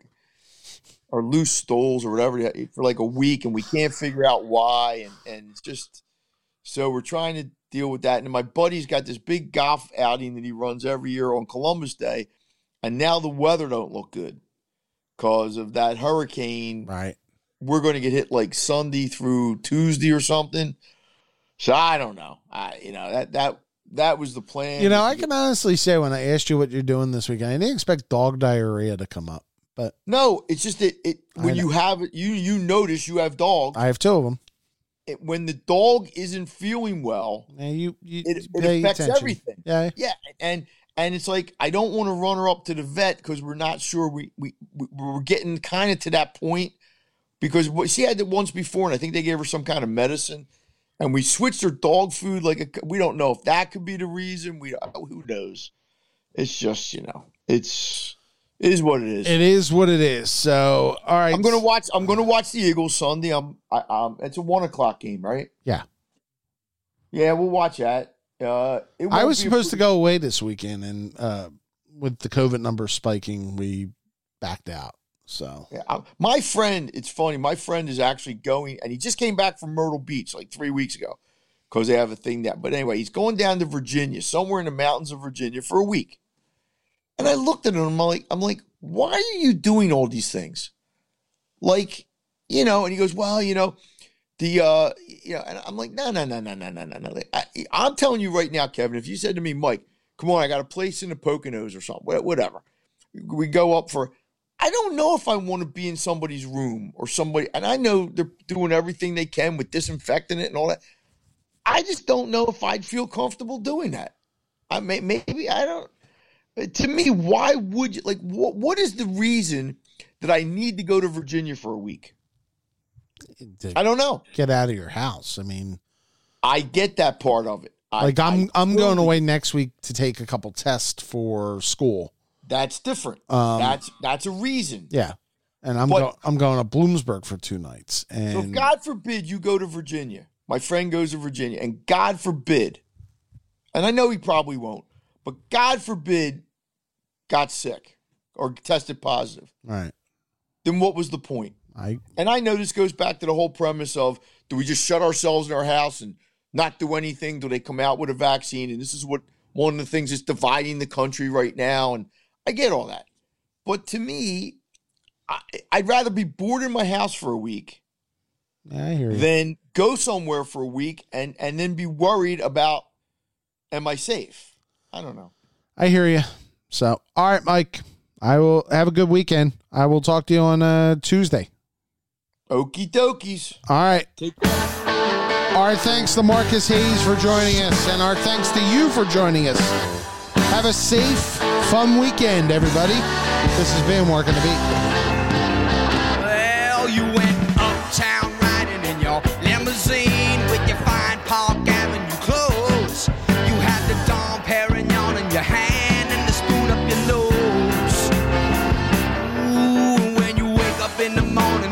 or loose stools or whatever for like a week, and we can't figure out why. And and it's just so we're trying to deal with that. And my buddy's got this big golf outing that he runs every year on Columbus Day, and now the weather don't look good because of that hurricane Right. we're going to get hit like Sunday through Tuesday or something. So I don't know. I you know that that that was the plan. You know, I can honestly say when I asked you what you're doing this weekend, I didn't expect dog diarrhea to come up, but no. It's just that it when you have you you notice you have dogs. I have two of them. It, when the dog isn't feeling well, And you, you it, it affects attention. everything. Yeah. Yeah, and and it's like I don't want to run her up to the vet because we're not sure we we we- we're getting kind of to that point because she had it once before and I think they gave her some kind of medicine and we switched her dog food like a, we don't know if that could be the reason we who knows it's just you know it's it is what it is. It is what it is. So, all right. I'm gonna watch. I'm gonna watch the Eagles Sunday. I'm. I, um. It's a one o'clock game, right? Yeah. Yeah, we'll watch that. Uh, it I was supposed to go away this weekend, and uh, with the COVID numbers spiking, we backed out. So Yeah, I- my friend, it's funny. My friend is actually going, and he just came back from Myrtle Beach like three weeks ago because they have a thing that. But anyway, he's going down to Virginia, somewhere in the mountains of Virginia, for a week. And I looked at him. I'm like, I'm like, why are you doing all these things? Like, you know. And he goes, well, you know, the, uh, you know. And I'm like, no, no, no, no, no, no, no, no. I, I'm telling you right now, Kevin. If you said to me, Mike, come on, I got a place in the Poconos or something, whatever. We go up for I don't know if I want to be in somebody's room or somebody, and I know they're doing everything they can with disinfecting it and all that. I just don't know if I'd feel comfortable doing that. I may, maybe I don't. To me, why would you like? What What is the reason that I need to go to Virginia for a week? I don't know. get out of your house. I mean, I get that part of it. Like I'm I I'm going away next week to take a couple tests for school. That's different. Um, that's that's a reason. Yeah, and I'm But- go, I'm going to Bloomsburg for two nights. And So God forbid you go to Virginia, my friend goes to Virginia, and God forbid, and I know he probably won't, but God forbid got sick or tested positive, right, then what was the point? I And I know this goes back to the whole premise of do we just shut ourselves in our house and not do anything? Do they come out with a vaccine? And this is what one of the things that's dividing the country right now. And I get all that. But to me, I, I'd rather be bored in my house for a week I hear you. than go somewhere for a week and and then be worried about am I safe? I don't know. I hear you. So, all right, Mike. I will have a good weekend. I will talk to you on uh, Tuesday. Okie dokies. All right. Take care. Our thanks to Marcus Hayes for joining us, and our thanks to you for joining us. Have a safe, fun weekend, everybody. This has been Working the Beat. Well, you went uptown riding in your limousine with your fine Park Avenue clothes. You had the Dom Perignon in your hand and the spoon up your nose. Ooh, when you wake up in the morning,